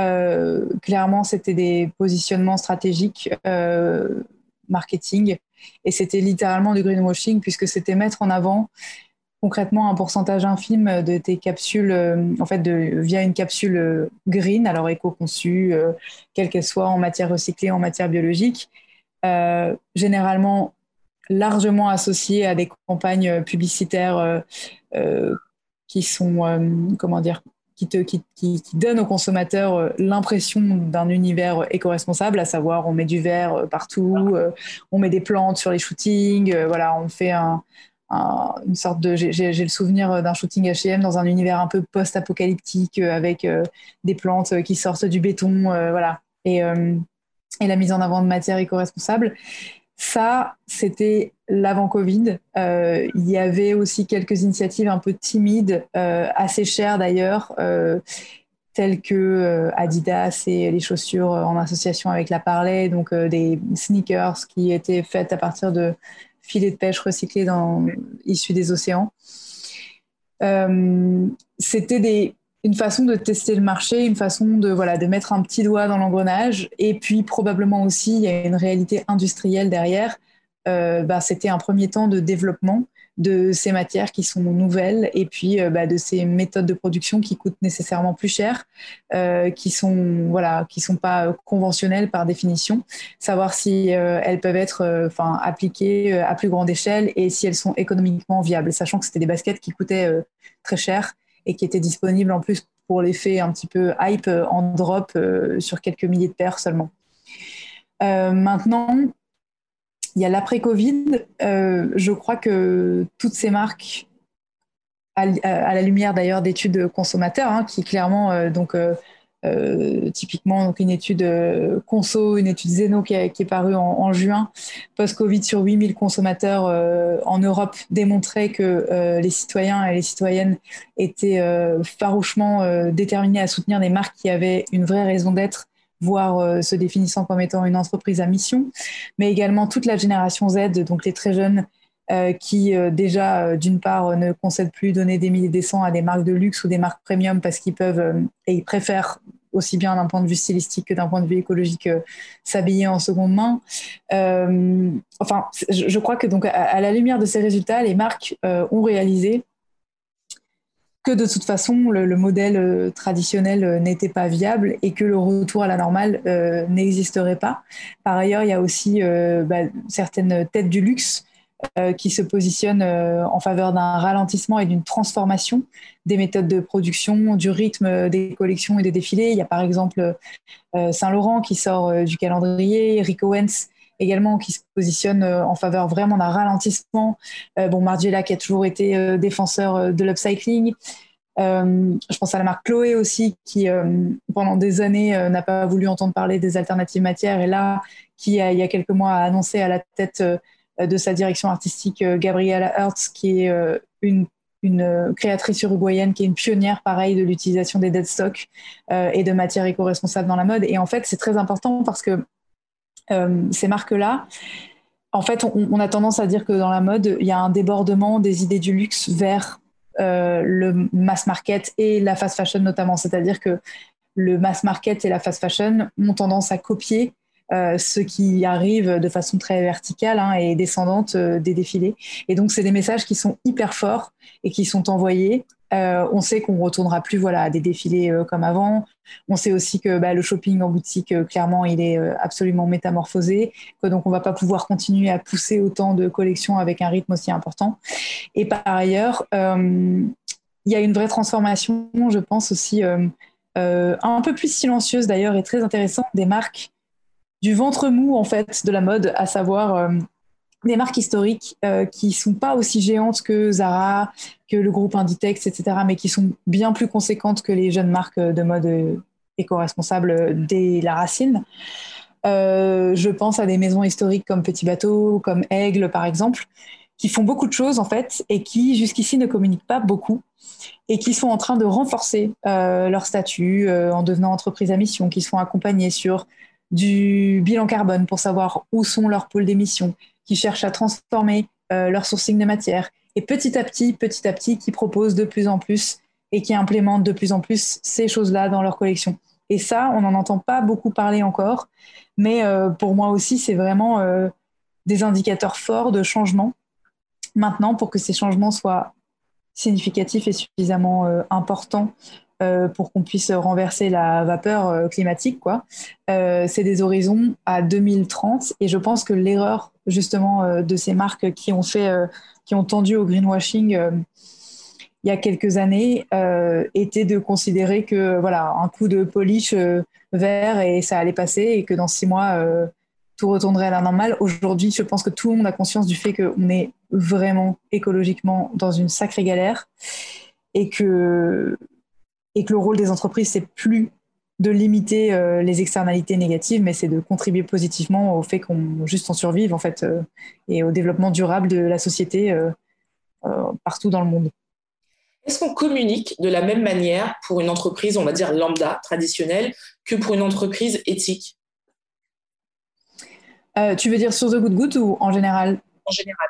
Speaker 4: euh, clairement, c'était des positionnements stratégiques marketing et c'était littéralement du greenwashing puisque c'était mettre en avant concrètement un pourcentage infime de tes capsules, euh, en fait, via une capsule green, alors éco-conçue, quelle qu'elle soit en matière recyclée, en matière biologique, généralement largement associée à des campagnes publicitaires qui sont, comment dire, qui, te, qui, qui, donne aux consommateurs euh, l'impression d'un univers éco-responsable, à savoir on met du verre euh, partout, euh, on met des plantes sur les shootings, voilà, on fait un, une sorte de. J'ai le souvenir d'un shooting H&M dans un univers un peu post-apocalyptique avec des plantes qui sortent du béton, voilà, et, et la mise en avant de matières éco-responsables. Ça, c'était l'avant Covid. Euh, il y avait aussi quelques initiatives un peu timides, euh, assez chères d'ailleurs, euh, telles que Adidas et les chaussures en association avec la Parley, donc des sneakers qui étaient faites à partir de filets de pêche recyclés dans, issus des océans. C'était des une façon de tester le marché, une façon de, voilà, de mettre un petit doigt dans l'engrenage. Et puis probablement aussi, il y a une réalité industrielle derrière. Euh, bah, c'était un premier temps de développement de ces matières qui sont nouvelles et puis euh, bah, de ces méthodes de production qui coûtent nécessairement plus cher, euh, qui sont voilà, qui sont pas conventionnelles par définition. Savoir si elles peuvent être enfin appliquées à plus grande échelle et si elles sont économiquement viables, sachant que c'était des baskets qui coûtaient très cher et qui était disponible en plus pour l'effet un petit peu hype euh, en drop euh, sur quelques milliers de paires seulement. Euh, maintenant, il y a l'après-Covid. je crois que toutes ces marques, à, la lumière d'ailleurs d'études consommateurs, hein, qui clairement donc euh, typiquement, donc une étude euh, Conso, une étude Zeno qui, est parue en, juin, post-Covid sur 8000 consommateurs euh, en Europe, démontrait que les citoyens et les citoyennes étaient farouchement déterminés à soutenir des marques qui avaient une vraie raison d'être voire se définissant comme étant une entreprise à mission, mais également toute la génération Z, donc les très jeunes qui déjà, d'une part, ne concèdent plus donner des milliers des cents à des marques de luxe ou des marques premium parce qu'ils peuvent et ils préfèrent aussi bien d'un point de vue stylistique que d'un point de vue écologique s'habiller en seconde main. enfin, je, crois que donc à, la lumière de ces résultats, les marques ont réalisé que de toute façon, le, modèle euh, traditionnel euh, n'était pas viable et que le retour à la normale euh, n'existerait pas. Par ailleurs, il y a aussi bah, certaines têtes du luxe qui se positionnent en faveur d'un ralentissement et d'une transformation des méthodes de production, du rythme des collections et des défilés. Il y a par exemple Saint-Laurent qui sort du calendrier, Rick Owens également qui se positionne euh, en faveur vraiment d'un ralentissement. Euh, bon, Margiela qui a toujours été euh, défenseur de l'upcycling. je pense à la marque Chloé aussi, qui pendant des années n'a pas voulu entendre parler des alternatives matières et là, qui il y a quelques mois a annoncé à la tête de sa direction artistique Gabriela Hertz, qui est une, créatrice uruguayenne, qui est une pionnière pareil de l'utilisation des dead stock et de matières éco-responsables dans la mode. Et en fait, c'est très important parce que ces marques-là, en fait, on, a tendance à dire que dans la mode, il y a un débordement des idées du luxe vers euh, le mass market et la fast fashion notamment. C'est-à-dire que le mass market et la fast fashion ont tendance à copier euh, ce qui arrive de façon très verticale hein, et descendante des défilés. Et donc, c'est des messages qui sont hyper forts et qui sont envoyés euh, on sait qu'on retournera plus voilà à des défilés euh, comme avant. On sait aussi que bah, le shopping en boutique, euh, clairement, il est absolument métamorphosé, que donc on va pas pouvoir continuer à pousser autant de collections avec un rythme aussi important. Et par ailleurs, il y a une vraie transformation, je pense aussi un peu plus silencieuse d'ailleurs et très intéressante des marques du ventre mou en fait de la mode, à savoir des marques historiques euh, qui sont pas aussi géantes que Zara, que le groupe Inditex, etc., mais qui sont bien plus conséquentes que les jeunes marques de mode éco-responsable dès la racine. Euh, je pense à des maisons historiques comme Petit Bateau, comme Aigle, par exemple, qui font beaucoup de choses en fait et qui jusqu'ici ne communiquent pas beaucoup et qui sont en train de renforcer euh, leur statut en devenant entreprise à mission, qui sont accompagnés sur du bilan carbone pour savoir où sont leurs pôles d'émission, qui cherchent à transformer euh, leur sourcing de matière et petit à petit, petit à petit, qui proposent de plus en plus et qui implémentent de plus en plus ces choses-là dans leur collection. Et ça, on n'en entend pas beaucoup parler encore, mais euh, pour moi aussi, c'est vraiment euh, des indicateurs forts de changement maintenant pour que ces changements soient significatifs et suffisamment importants pour qu'on puisse renverser la vapeur climatique. C'est des horizons à 2030 et je pense que l'erreur justement de ces marques qui ont fait, qui ont tendu au greenwashing il y a quelques années était de considérer que voilà un coup de polish vert et ça allait passer et que dans six mois tout retournerait à la normale. Aujourd'hui, je pense que tout le monde a conscience du fait qu'on est vraiment écologiquement dans une sacrée galère et que et que le rôle des entreprises, c'est plus de limiter euh, les externalités négatives, mais c'est de contribuer positivement au fait qu'on juste en survive en fait euh, et au développement durable de la société euh, partout dans le monde.
Speaker 3: Est-ce qu'on communique de la même manière pour une entreprise, on va dire lambda, traditionnelle, que pour une entreprise éthique?
Speaker 4: Tu veux dire sur The Good Good ou en général?
Speaker 3: En général.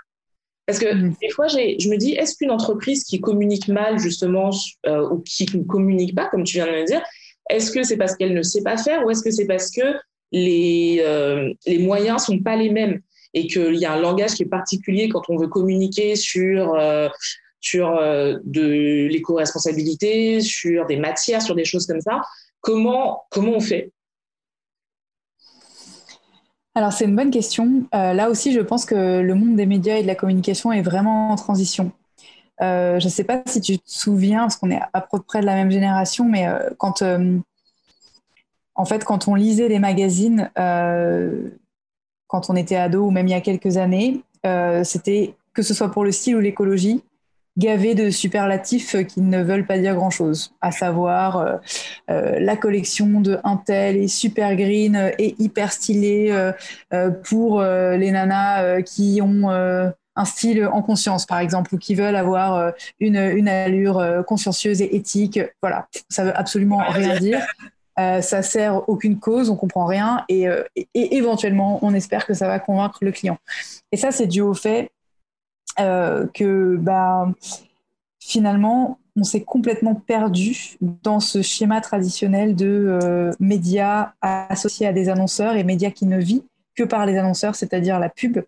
Speaker 3: Parce que mm. des fois, je me dis, est-ce qu'une entreprise qui communique mal, justement, ou qui ne communique pas, comme tu viens de le dire, est-ce que c'est parce qu'elle ne sait pas faire ou est-ce que c'est parce que les, euh, les moyens sont pas les mêmes et qu'il y a un langage qui est particulier quand on veut communiquer sur, euh, sur de l'éco-responsabilité, sur des matières, sur des choses comme ça Comment, comment on fait?
Speaker 4: Alors c'est une bonne question. Euh, là aussi, je pense que le monde des médias et de la communication est vraiment en transition. Euh, je ne sais pas si tu te souviens, parce qu'on est à peu près de la même génération, mais euh, quand, en fait, quand on lisait les magazines, quand on était ado ou même il y a quelques années, c'était que ce soit pour le style ou l'écologie, gavé de superlatifs qui ne veulent pas dire grand-chose, à savoir euh, euh, la collection de Intel est super green et hyper stylée euh, pour les nanas qui ont un style en conscience, par exemple, ou qui veulent avoir une, une allure consciencieuse et éthique. Voilà, ça veut absolument rien dire. ça sert aucune cause, on comprend rien, et, et, éventuellement, on espère que ça va convaincre le client. Et ça, c'est dû au fait que bah, finalement, on s'est complètement perdu dans ce schéma traditionnel de médias associés à des annonceurs et médias qui ne vivent que par les annonceurs, c'est-à-dire la pub.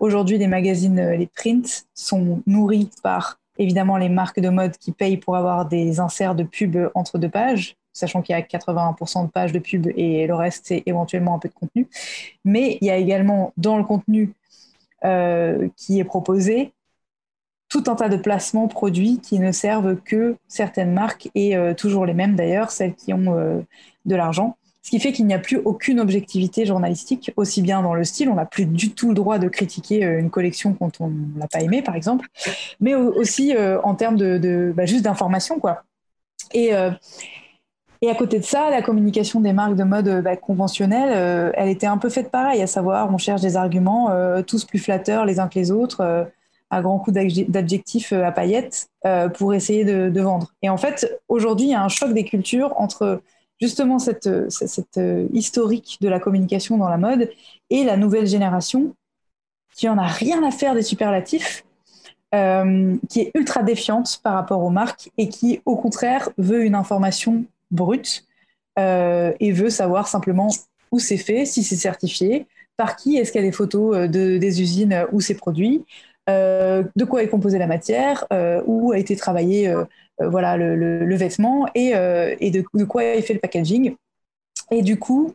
Speaker 4: Aujourd'hui, les magazines, les prints, sont nourris par évidemment les marques de mode qui payent pour avoir des inserts de pub entre deux pages, sachant qu'il y a 80% de pages de pub et le reste, c'est éventuellement un peu de contenu. Mais il y a également dans le contenu euh, qui est proposé tout un tas de placements produits qui ne servent que certaines marques et euh, toujours les mêmes d'ailleurs, celles qui ont euh, de l'argent. Ce qui fait qu'il n'y a plus aucune objectivité journalistique, aussi bien dans le style, on n'a plus du tout le droit de critiquer euh, une collection quand on ne l'a pas aimée, par exemple, mais aussi euh, en termes de, bah, juste d'information, quoi. Et, euh, et à côté de ça, la communication des marques de mode bah, conventionnelles, elle était un peu faite pareil, à savoir, on cherche des arguments tous plus flatteurs les uns que les autres, à grands coups d'adjectifs à paillettes, pour essayer de, vendre. Et en fait, aujourd'hui, il y a un choc des cultures entre justement cette, cette, euh, historique de la communication dans la mode et la nouvelle génération qui en a rien à faire des superlatifs, euh, qui est ultra défiante par rapport aux marques et qui, au contraire, veut une information brute euh, et veut savoir simplement où c'est fait, si c'est certifié, par qui est-ce qu'il y a des photos de, des usines où c'est produit, de quoi est composée la matière, où a été travaillé euh, voilà, le, vêtement et, euh, de, quoi est fait le packaging. Et du coup,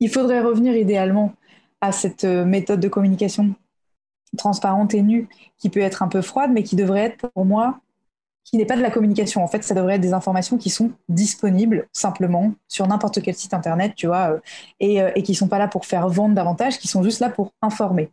Speaker 4: il faudrait revenir idéalement à cette euh, méthode de communication transparente et nue qui peut être un peu froide, mais qui devrait être pour moi, qui n'est pas de la communication. En fait, ça devrait être des informations qui sont disponibles simplement sur n'importe quel site internet, tu vois, et, et qui sont pas là pour faire vendre davantage, qui sont juste là pour informer.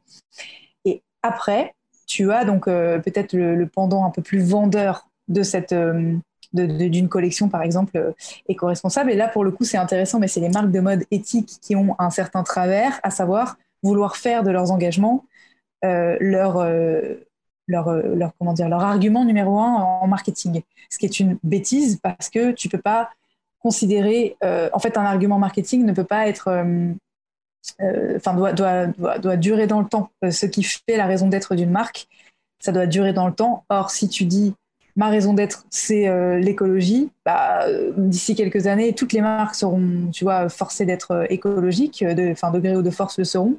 Speaker 4: Et après, tu as donc peut-être le, pendant un peu plus vendeur de cette euh, d'une collection, par exemple, euh, éco-responsable. Et là, pour le coup, c'est intéressant, mais c'est les marques de mode éthiques qui ont un certain travers, à savoir vouloir faire de leurs engagements euh, leur, leur, leur, comment dire, leur argument numéro un en marketing. Ce qui est une bêtise parce que tu peux pas considérer, en fait, un argument marketing ne peut pas être, enfin, doit, doit, doit, doit, durer dans le temps. ce qui fait la raison d'être d'une marque, ça doit durer dans le temps. Or, si tu dis ma raison d'être, c'est euh, l'écologie. Bah, D'ici quelques années, toutes les marques seront, tu vois, forcées d'être euh, écologiques, de, enfin, degré ou de force le seront.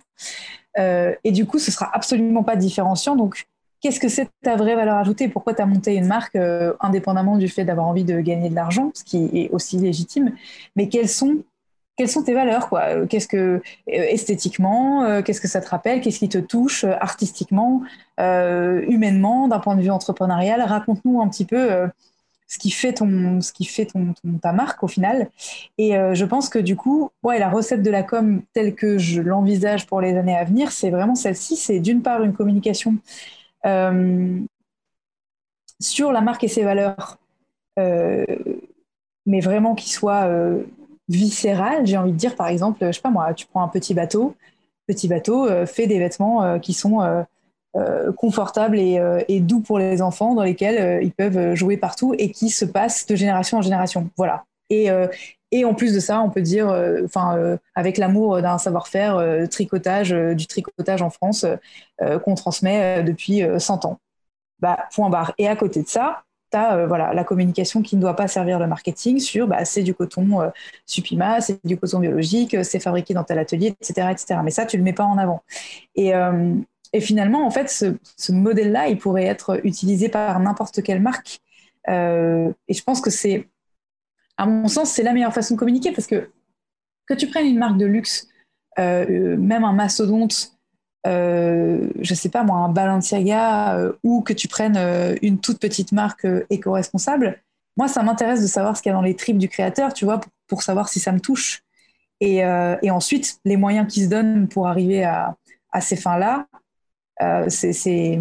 Speaker 4: Euh, et du coup, ce sera absolument pas différenciant. Donc, qu'est-ce que c'est ta vraie valeur ajoutée? Pourquoi tu as monté une marque indépendamment du fait d'avoir envie de gagner de l'argent, ce qui est aussi légitime? Mais quelles sont quelles sont tes valeurs quoi? Euh, Qu'est-ce que euh, esthétiquement, euh, qu'est-ce que ça te rappelle? Qu'est-ce qui te touche artistiquement, humainement, d'un point de vue entrepreneurial? Raconte-nous un petit peu ce qui fait ton, ce qui fait ton, ta marque au final. Et je pense que du coup, ouais, la recette de la com telle que je l'envisage pour les années à venir, c'est vraiment celle-ci. C'est d'une part une communication sur la marque et ses valeurs, mais vraiment qui soit viscérale, j'ai envie de dire, par exemple, je sais pas moi, tu prends un petit bateau, petit bateau euh, fait des vêtements euh, qui sont euh, confortables et, doux pour les enfants, dans lesquels ils peuvent jouer partout et qui se passent de génération en génération. Voilà. Et, et en plus de ça, on peut dire, enfin, avec l'amour d'un savoir-faire, tricotage, du tricotage en France, qu'on transmet depuis 100 ans. Bah, point barre. Et à côté de ça, euh, voilà, la communication qui ne doit pas servir le marketing sur bah, c'est du coton euh, Supima, c'est du coton biologique, c'est fabriqué dans tel atelier, etc., etc. Mais ça, tu ne le mets pas en avant. Et, euh, finalement, en fait, ce, modèle-là, il pourrait être utilisé par n'importe quelle marque. et je pense que c'est, à mon sens, c'est la meilleure façon de communiquer parce que que tu prennes une marque de luxe, même un mastodonte, euh, je sais pas moi, un Balenciaga euh, ou que tu prennes euh, une toute petite marque éco-responsable, moi, ça m'intéresse de savoir ce qu'il y a dans les tripes du créateur, tu vois, pour, savoir si ça me touche. Et, ensuite, les moyens qui se donnent pour arriver à, ces fins-là, c'est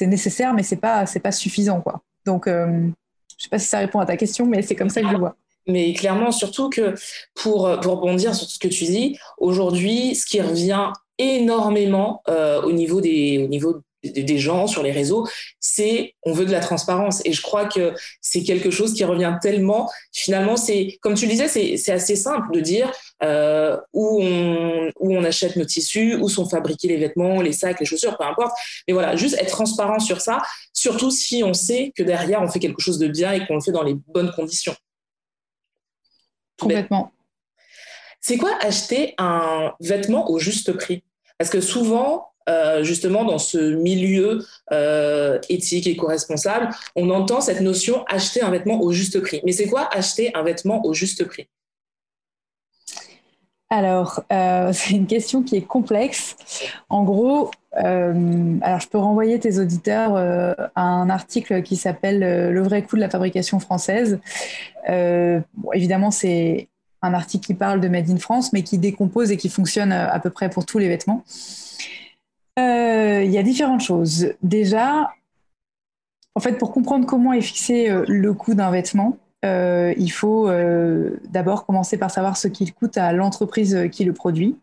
Speaker 4: nécessaire, mais c'est pas, pas suffisant, quoi. Donc, je sais pas si ça répond à ta question, mais c'est comme ça que je vois.
Speaker 3: Mais clairement, surtout que pour, pour rebondir sur ce que tu dis, aujourd'hui, ce qui revient énormément euh, au niveau des au niveau des gens sur les réseaux, c'est on veut de la transparence. Et je crois que c'est quelque chose qui revient tellement. Finalement, c'est comme tu le disais, c'est assez simple de dire euh, où, on, où on achète nos tissus, où sont fabriqués les vêtements, les sacs, les chaussures, peu importe. Mais voilà, juste être transparent sur ça, surtout si on sait que derrière, on fait quelque chose de bien et qu'on le fait dans les bonnes conditions.
Speaker 4: Complètement.
Speaker 3: C'est quoi acheter un vêtement au juste prix? Parce que souvent, euh, justement dans ce milieu euh, éthique et éco-responsable, on entend cette notion acheter un vêtement au juste prix. Mais c'est quoi acheter un vêtement au juste prix?
Speaker 4: Alors, euh, c'est une question qui est complexe. En gros, alors je peux renvoyer tes auditeurs à un article qui s'appelle Le vrai coût de la fabrication française. évidemment, c'est un article qui parle de Made in France, mais qui décompose et qui fonctionne à peu près pour tous les vêtements. Euh, il y a différentes choses. Déjà, en fait, pour comprendre comment est fixé euh, le coût d'un vêtement, euh, il faut d'abord commencer par savoir ce qu'il coûte à l'entreprise qui le produit,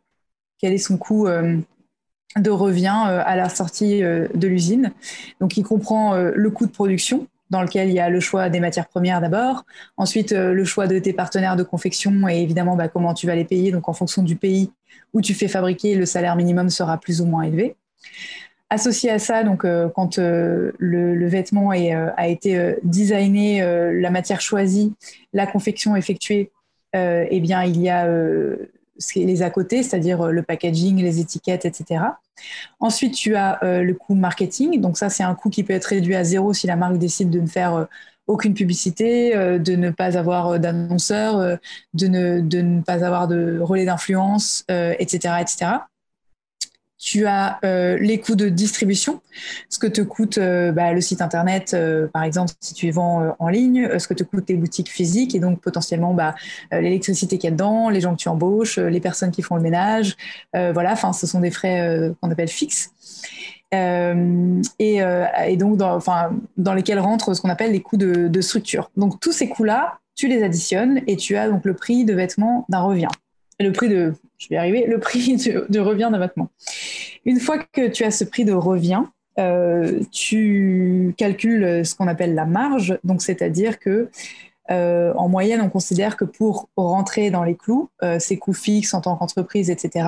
Speaker 4: quel est son coût de revient à la sortie de l'usine. Donc, il comprend le coût de production, dans lequel il y a le choix des matières premières d'abord, ensuite le choix de tes partenaires de confection et évidemment bah, comment tu vas les payer. Donc, en fonction du pays où tu fais fabriquer, le salaire minimum sera plus ou moins élevé. Associé à ça, donc euh, quand euh, le, vêtement euh, a été designé, la matière choisie, la confection effectuée, eh bien il y a les à côté, c'est-à-dire le packaging, les étiquettes, etc. Ensuite, tu as le coût marketing. Donc ça, c'est un coût qui peut être réduit à zéro si la marque décide de ne faire aucune publicité, de ne pas avoir d'annonceurs, de ne, de ne pas avoir de relais d'influence, etc., etc. Tu as euh, les coûts de distribution, ce que te coûte euh, bah, le site internet, euh, par exemple, si tu vends en ligne, ce que te coûtent tes boutiques physiques et donc potentiellement bah, l'électricité qu'il y a dedans, les gens que tu embauches, les personnes qui font le ménage. voilà, ce sont des frais qu'on appelle fixes. Et, donc, dans, lesquels rentrent ce qu'on appelle les coûts de, structure. Donc, tous ces coûts-là, tu les additionnes et tu as donc le prix de vêtements d'un revient le prix de, je vais arriver, le prix de, revient d'un vêtement. Une fois que tu as ce prix de revient, euh, tu calcules ce qu'on appelle la marge, donc c'est-à-dire que euh, en moyenne, on considère que pour rentrer dans les clous, euh, ces coûts fixes en tant qu'entreprise, etc.,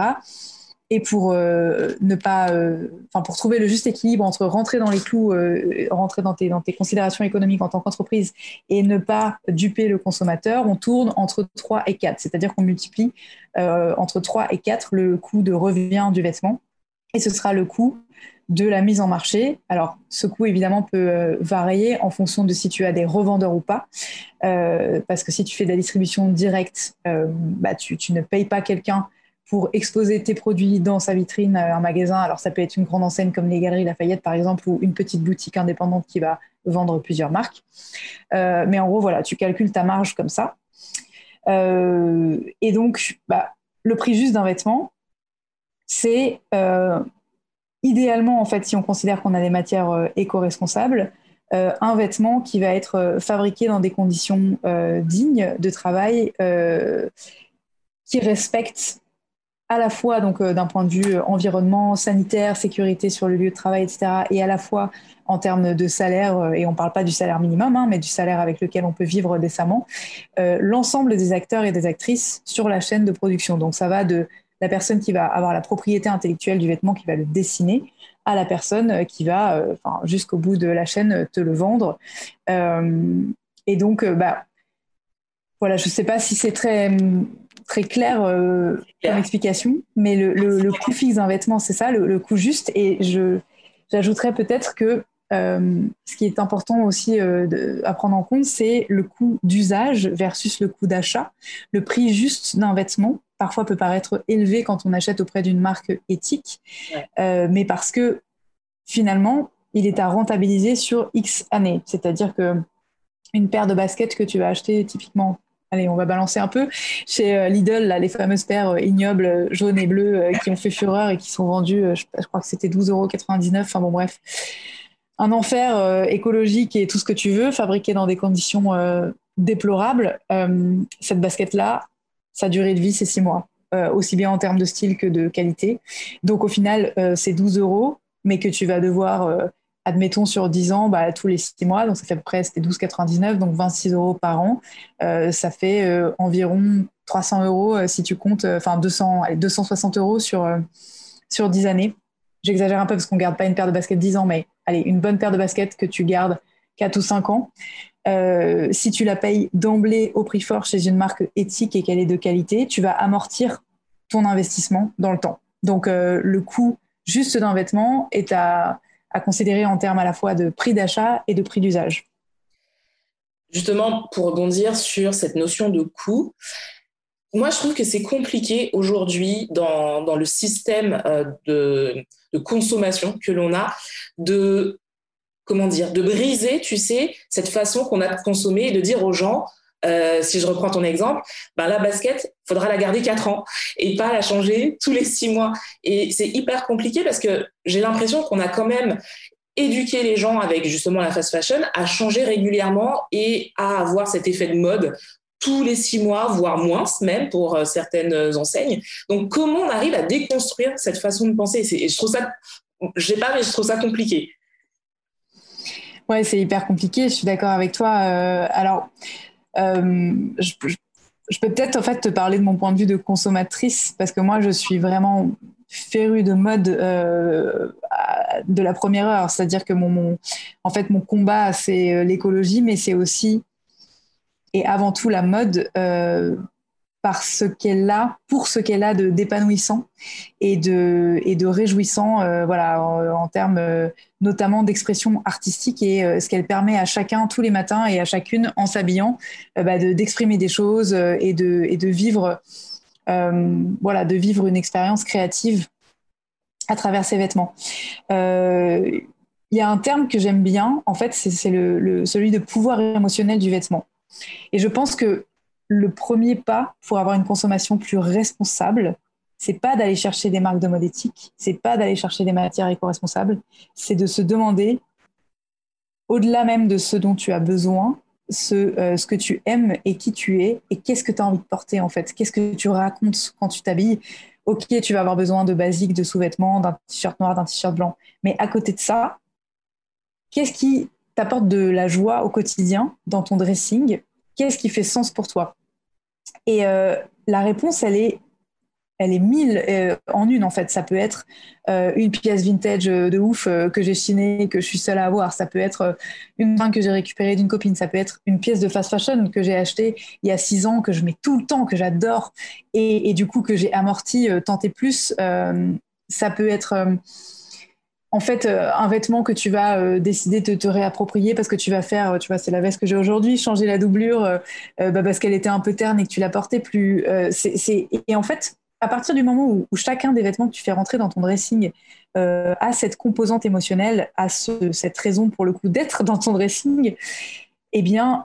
Speaker 4: et pour euh, ne pas, euh, enfin pour trouver le juste équilibre entre rentrer dans les clous, euh, rentrer dans tes, considérations économiques en tant qu'entreprise et ne pas duper le consommateur, on tourne entre 3 et 4, c'est-à-dire qu'on multiplie entre 3 et 4 le coût de revient du vêtement et ce sera le coût de la mise en marché. Alors, ce coût, évidemment, peut varier en fonction de si tu as des revendeurs ou pas. parce que si tu fais de la distribution directe, bah, tu, ne payes pas quelqu'un pour exposer tes produits dans sa vitrine, un magasin. Alors ça peut être une grande enseigne comme les Galeries Lafayette par exemple, ou une petite boutique indépendante qui va vendre plusieurs marques. Euh, mais en gros, voilà, tu calcules ta marge comme ça. Euh, et donc, bah, le prix juste d'un vêtement, c'est euh, idéalement, en fait, si on considère qu'on a des matières éco-responsables, un vêtement qui va être fabriqué dans des conditions dignes de travail qui respectent à la fois donc euh, d'un point de vue euh, environnement, sanitaire, sécurité sur le lieu de travail, etc., et à la fois en termes de salaire, euh, et on ne parle pas du salaire minimum, hein, mais du salaire avec lequel on peut vivre décemment, l'ensemble des acteurs et des actrices sur la chaîne de production. Donc ça va de la personne qui va avoir la propriété intellectuelle du vêtement, qui va le dessiner, à la personne qui va, jusqu'au bout de la chaîne, te le vendre. et donc, bah, voilà, je ne sais pas si c'est très très clair euh, comme explication, mais le, le, coût fixe d'un vêtement, c'est ça, le, coût juste. Et j'ajouterais peut-être que euh, ce qui est important aussi euh, à prendre en compte, c'est le coût d'usage versus le coût d'achat. Le prix juste d'un vêtement, parfois, peut paraître élevé quand on achète auprès d'une marque éthique, mais parce que finalement, il est à rentabiliser sur X années. C'est-à-dire que une paire de baskets que tu vas acheter typiquement allez, on va balancer un peu. Chez euh, Lidl, là, les fameuses paires euh, ignobles euh, jaunes et bleues qui ont fait fureur et qui sont vendues, je, crois que c'était 12,99 euros. Enfin bon, bref. Un enfer écologique et tout ce que tu veux, fabriqué dans des conditions déplorables. cette basket-là, sa durée de vie, c'est six mois. aussi bien en termes de style que de qualité. Donc au final, c'est 12 euros mais que tu vas devoir, admettons sur 10 ans, bah, tous les 6 mois, donc ça fait à peu près, c'était 12,99, donc 26 euros par an. ça fait environ 300 euros si tu comptes, enfin 200, 260 euros sur, sur 10 années. J'exagère un peu parce qu'on ne garde pas une paire de baskets 10 ans, mais allez, une bonne paire de baskets que tu gardes 4 ou 5 ans. Euh, si tu la payes d'emblée au prix fort chez une marque éthique et qu'elle est de qualité, tu vas amortir ton investissement dans le temps. Donc euh, le coût juste d'un vêtement est à, à considérer en termes à la fois de prix d'achat et de prix d'usage.
Speaker 3: Justement, pour rebondir sur cette notion de coût, moi, je trouve que c'est compliqué aujourd'hui dans, dans, le système euh, de, de, consommation que l'on a de comment dire, de briser, tu sais, cette façon qu'on a de consommer et de dire aux gens, euh, si je reprends ton exemple, ben la basket, faudra la garder quatre ans et pas la changer tous les six mois. Et c'est hyper compliqué parce que j'ai l'impression qu'on a quand même éduqué les gens avec justement la fast fashion à changer régulièrement et à avoir cet effet de mode tous les six mois, voire moins même pour euh, certaines enseignes. Donc, comment on arrive à déconstruire cette façon de penser? Je trouve ça, je sais pas, mais je trouve ça compliqué.
Speaker 4: Ouais, c'est hyper compliqué. Je suis d'accord avec toi. Euh, alors, euh, je, peux peut-être en fait te parler de mon point de vue de consommatrice parce que moi, je suis vraiment férue de mode euh, de la première heure. C'est-à-dire que mon, en fait, mon combat, c'est l'écologie, mais c'est aussi et avant tout la mode par ce qu'elle a, pour ce qu'elle a de d'épanouissant et de et de réjouissant, euh, voilà, en, termes euh, notamment d'expression artistique et euh, ce qu'elle permet à chacun tous les matins et à chacune en s'habillant, bah, d'exprimer des choses et de et de vivre, voilà, de vivre une expérience créative à travers ses vêtements. Il y a un terme que j'aime bien, en fait, c'est le, celui de pouvoir émotionnel du vêtement. Et je pense que le premier pas pour avoir une consommation plus responsable, c'est pas d'aller chercher des marques de mode éthique, c'est pas d'aller chercher des matières éco-responsables, c'est de se demander, au-delà même de ce dont tu as besoin, ce, euh, ce que tu aimes et qui tu es et qu'est-ce que tu as envie de porter en fait, qu'est-ce que tu racontes quand tu t'habilles? Ok, tu vas avoir besoin de basiques, de sous-vêtements, d'un t-shirt noir, d'un t-shirt blanc, mais à côté de ça, qu'est-ce qui t'apporte de la joie au quotidien dans ton dressing? Qu'est-ce qui fait sens pour toi? Et euh, la réponse, elle est, elle est mille euh, en une, en fait. Ça peut être euh, une pièce vintage de ouf que j'ai chinée, que je suis seule à avoir. Ça peut être une main que j'ai récupérée d'une copine. Ça peut être une pièce de fast fashion que j'ai achetée il y a six ans, que je mets tout le temps, que j'adore, et, et, du coup que j'ai amorti tant et plus. ça peut être en fait, euh, un vêtement que tu vas euh, décider de te réapproprier parce que tu vas faire, euh, tu vois, c'est la veste que j'ai aujourd'hui, changer la doublure bah, parce qu'elle était un peu terne et que tu la portais plus. Et en fait, à partir du moment où, chacun des vêtements que tu fais rentrer dans ton dressing a cette composante émotionnelle, a cette raison pour le coup d'être dans ton dressing, eh bien,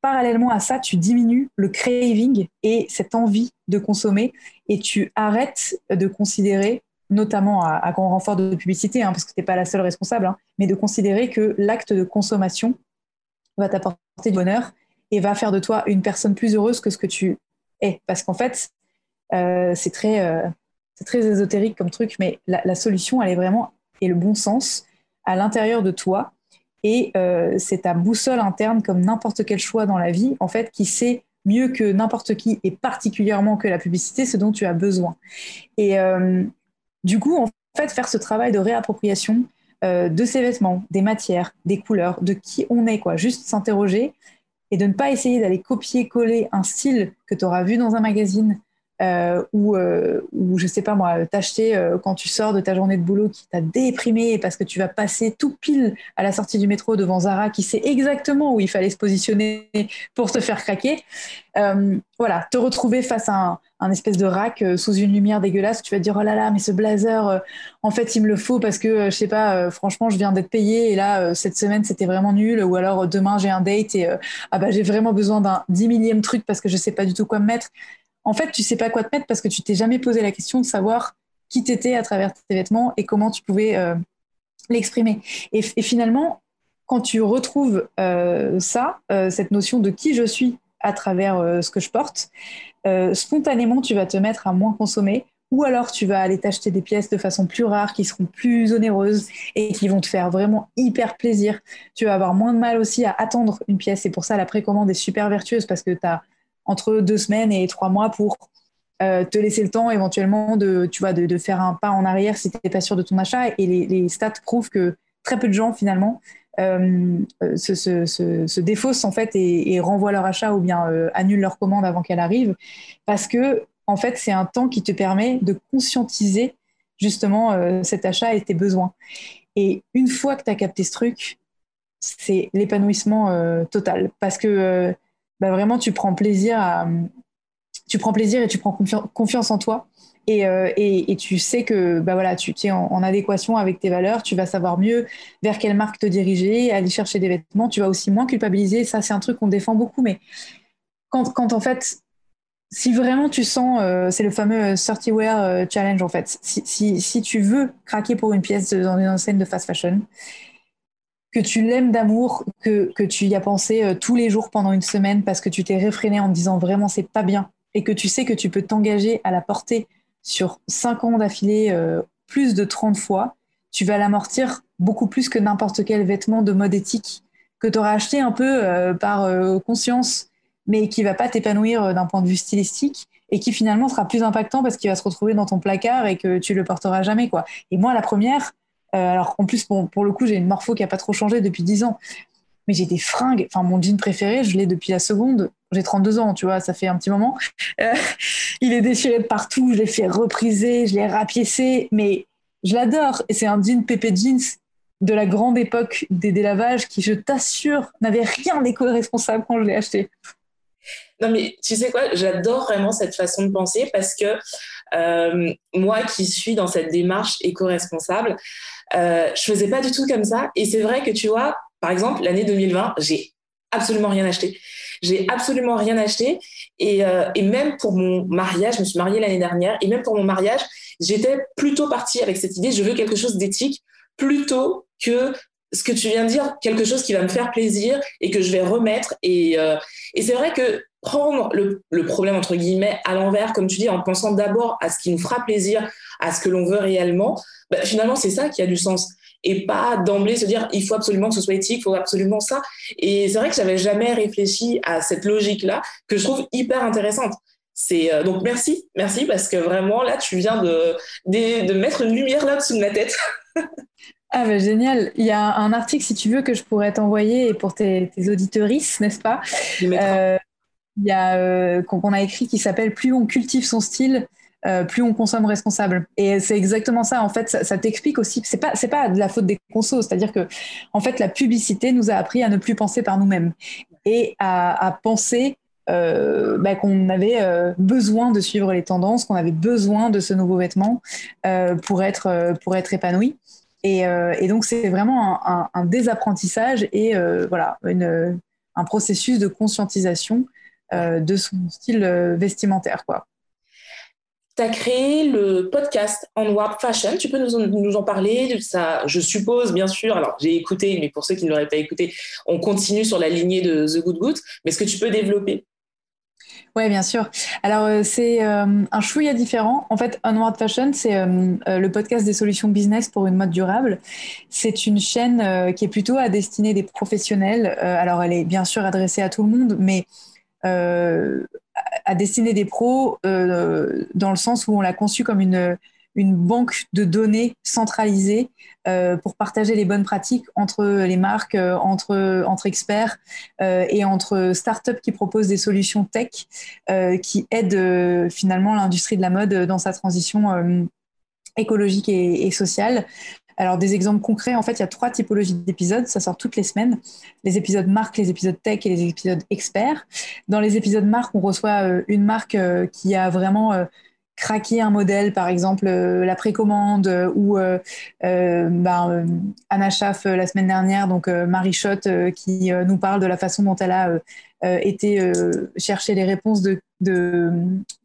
Speaker 4: parallèlement à ça, tu diminues le craving et cette envie de consommer et tu arrêtes de considérer notamment à, grand renfort de publicité, hein, parce que tu n'es pas la seule responsable, hein, mais de considérer que l'acte de consommation va t'apporter du bonheur et va faire de toi une personne plus heureuse que ce que tu es. Parce qu'en fait, euh, c'est très, euh, très ésotérique comme truc, mais la, solution, elle est vraiment, et le bon sens, à l'intérieur de toi. Et euh, c'est ta boussole interne, comme n'importe quel choix dans la vie, en fait, qui sait mieux que n'importe qui, et particulièrement que la publicité, ce dont tu as besoin. Et, du coup, en fait, faire ce travail de réappropriation euh, de ces vêtements, des matières, des couleurs, de qui on est, quoi. Juste s'interroger et de ne pas essayer d'aller copier-coller un style que tu auras vu dans un magazine euh, ou, euh, ou, je sais pas moi, t'acheter euh, quand tu sors de ta journée de boulot qui t'a déprimé parce que tu vas passer tout pile à la sortie du métro devant Zara qui sait exactement où il fallait se positionner pour te faire craquer. voilà, te retrouver face à un, espèce de rack sous une lumière dégueulasse, tu vas te dire oh là là, mais ce blazer, en fait, il me le faut parce que je sais pas, franchement, je viens d'être payé et là, cette semaine, c'était vraiment nul. Ou alors demain, j'ai un date et ah bah j'ai vraiment besoin d'un dix millième truc parce que je sais pas du tout quoi me mettre en fait, tu sais pas quoi te mettre parce que tu t'es jamais posé la question de savoir qui t'étais à travers tes vêtements et comment tu pouvais euh, l'exprimer. Et, finalement, quand tu retrouves euh, ça, euh, cette notion de qui je suis à travers ce que je porte, spontanément, tu vas te mettre à moins consommer, ou alors tu vas aller t'acheter des pièces de façon plus rare, qui seront plus onéreuses et qui vont te faire vraiment hyper plaisir. Tu vas avoir moins de mal aussi à attendre une pièce. Et pour ça, la précommande est super vertueuse parce que tu as entre deux semaines et trois mois pour euh, te laisser le temps éventuellement de, tu vois, de, faire un pas en arrière si tu n'es pas sûr de ton achat. Et les, stats prouvent que très peu de gens finalement euh, se, se, défaussent en fait et, renvoient leur achat ou bien euh, annulent leur commande avant qu'elle arrive parce que en fait c'est un temps qui te permet de conscientiser justement cet achat et tes besoins. Et une fois que tu as capté ce truc, c'est l'épanouissement total parce que bah, vraiment tu prends plaisir à, tu prends plaisir et tu prends confiance en toi. Euh, et, et, tu sais que bah voilà, tu es en, adéquation avec tes valeurs, tu vas savoir mieux vers quelle marque te diriger, aller chercher des vêtements, tu vas aussi moins culpabiliser. Ça, c'est un truc qu'on défend beaucoup, mais quand, quand, en fait, si vraiment tu sens, euh, c'est le fameux 30 wear euh, challenge en fait, si, si, si, tu veux craquer pour une pièce dans une enseigne de fast fashion, que tu l'aimes d'amour, que, que, tu y as pensé tous les jours pendant une semaine parce que tu t'es réfréné en te disant vraiment c'est pas bien et que tu sais que tu peux t'engager à la porter sur 5 ans d'affilée euh, plus de 30 fois, tu vas l'amortir beaucoup plus que n'importe quel vêtement de mode éthique que tu auras acheté un peu euh, par euh, conscience, mais qui va pas t'épanouir d'un point de vue stylistique et qui finalement sera plus impactant parce qu'il va se retrouver dans ton placard et que tu le porteras jamais. quoi. Et moi, la première, alors en plus, pour, le coup, j'ai une morpho qui a pas trop changé depuis 10 ans, mais j'ai des fringues, enfin mon jean préféré, je l'ai depuis la seconde, j'ai 32 ans, tu vois, ça fait un petit moment. Euh, il est déchiré de partout, je l'ai fait repriser, je l'ai rapiécé, mais je l'adore. Et c'est un jean Pepe Jeans de la grande époque des délavages qui, je t'assure, n'avait rien d'éco-responsable quand je l'ai acheté.
Speaker 3: Non, mais tu sais quoi, j'adore vraiment cette façon de penser parce que euh, moi qui suis dans cette démarche éco-responsable, euh, je faisais pas du tout comme ça. Et c'est vrai que tu vois, par exemple, l'année 2020, j'ai absolument rien acheté. J'ai absolument rien acheté. Euh, et, même pour mon mariage, je me suis mariée l'année dernière, et même pour mon mariage, j'étais plutôt partie avec cette idée, je veux quelque chose d'éthique, plutôt que ce que tu viens de dire, quelque chose qui va me faire plaisir et que je vais remettre. Et, euh, c'est vrai que prendre le, problème, entre guillemets, à l'envers, comme tu dis, en pensant d'abord à ce qui nous fera plaisir, à ce que l'on veut réellement, bah, finalement, c'est ça qui a du sens et pas d'emblée se dire il faut absolument que ce soit éthique, il faut absolument ça. Et c'est vrai que j'avais jamais réfléchi à cette logique-là que je trouve hyper intéressante. C'est euh, donc merci, merci parce que vraiment là tu viens de, de, mettre une lumière là dessous de ma tête.
Speaker 4: Ah bah génial. Il y a un article, si tu veux, que je pourrais t'envoyer pour tes, tes auditorices, n'est-ce pas? Euh, Il y a euh, qu'on a écrit qui s'appelle Plus on cultive son style, euh, plus on consomme responsable. Et c'est exactement ça. En fait, ça, t'explique aussi. C'est pas c'est pas de la faute des consos. C'est-à-dire que en fait, la publicité nous a appris à ne plus penser par nous-mêmes et à, penser euh, bah, qu'on avait besoin de suivre les tendances, qu'on avait besoin de ce nouveau vêtement pour être pour être épanoui. Et, donc c'est vraiment un, désapprentissage et voilà un processus de conscientisation de son style vestimentaire quoi
Speaker 3: tu as créé le podcast Onward Fashion. Tu peux nous en, parler de ça Je suppose, bien sûr. Alors, j'ai écouté, mais pour ceux qui ne l'auraient pas écouté, on continue sur la lignée de The Good Good. Mais est-ce que tu peux développer?
Speaker 4: Oui, bien sûr. Alors, euh, c'est euh, un chouïa différent. En fait, Onward Fashion, c'est euh, le podcast des solutions business pour une mode durable. C'est une chaîne qui est plutôt à destinée des professionnels. alors, elle est bien sûr adressée à tout le monde, mais à destiner des pros euh, dans le sens où on l'a conçu comme une, une banque de données centralisée euh, pour partager les bonnes pratiques entre les marques, euh, entre, entre experts et entre startups qui proposent des solutions tech qui aident finalement l'industrie de la mode dans sa transition écologique et sociale. Alors, des exemples concrets, en fait, il y a trois typologies d'épisodes. Ça sort toutes les semaines. Les épisodes marques, les épisodes tech et les épisodes experts. Dans les épisodes marques, on reçoit euh, une marque euh, qui a vraiment euh, craqué un modèle, par exemple la précommande ou ben, Anna Schaff la semaine dernière, donc Marie Schott qui nous parle de la façon dont elle a été chercher les réponses de de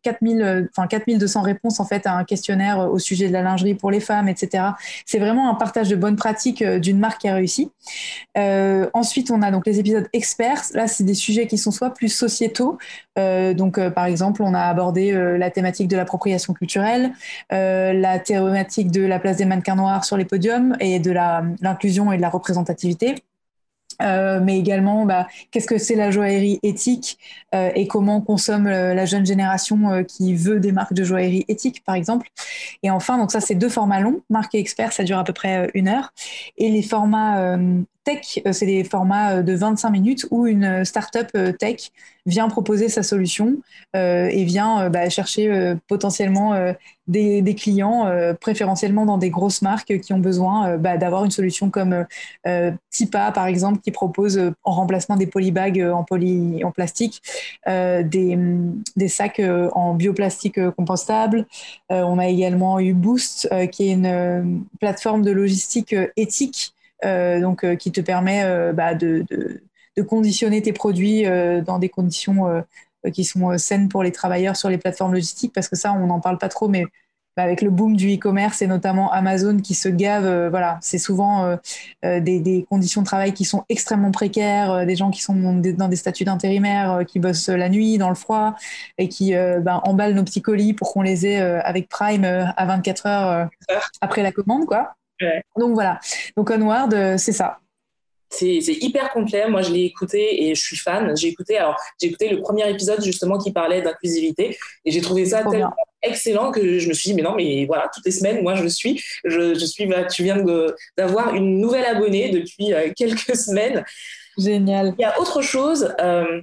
Speaker 4: 4000, euh, enfin 4200 réponses en fait à un questionnaire au sujet de la lingerie pour les femmes, etc. C'est vraiment un partage de bonnes pratiques euh, d'une marque qui a réussi. Euh, ensuite, on a donc les épisodes experts. Là, c'est des sujets qui sont soit plus sociétaux. donc, par exemple, on a abordé la thématique de l'appropriation culturelle, la thématique de la place des mannequins noirs sur les podiums et de l'inclusion et de la représentativité. Euh, mais également bah, qu'est-ce que c'est la joaillerie éthique euh, et comment consomme euh, la jeune génération qui veut des marques de joaillerie éthique, par exemple. Et enfin, donc ça, c'est deux formats longs. Marque et expert, ça dure à peu près une heure. Et les formats tech, c'est des formats de 25 minutes où une startup tech vient proposer sa solution et vient bah, chercher potentiellement des, clients, préférentiellement dans des grosses marques qui ont besoin bah, d'avoir une solution comme Tipa, par exemple, qui propose euh, en remplacement des polybags euh, en, plastique euh, des, des, sacs en bioplastique compostable. on a également eu Boost, qui est une plateforme de logistique éthique, donc qui te permet bah, de, de, de, conditionner tes produits dans des conditions qui sont saines pour les travailleurs sur les plateformes logistiques, parce que ça, on n'en parle pas trop, mais bah, avec le boom du e-commerce et notamment Amazon qui se gave, euh, voilà, c'est souvent euh, euh, des, conditions de travail qui sont extrêmement précaires, des gens qui sont dans des statuts d'intérimaires, qui bossent la nuit, dans le froid, et qui bah, emballent nos petits colis pour qu'on les ait avec Prime à 24 heures après la commande, quoi. Donc voilà. Donc Onward, c'est ça.
Speaker 3: C'est hyper complet. Moi, je l'ai écouté et je suis fan. J'ai écouté, alors, j'ai écouté le premier épisode justement qui parlait d'inclusivité et j'ai trouvé ça tellement excellent que je me suis dit, mais non, mais voilà, toutes les semaines, moi, je suis, je, je suis, bah, tu viens d'avoir une nouvelle abonnée depuis euh, quelques semaines.
Speaker 4: Génial.
Speaker 3: Il y a autre chose. Euh,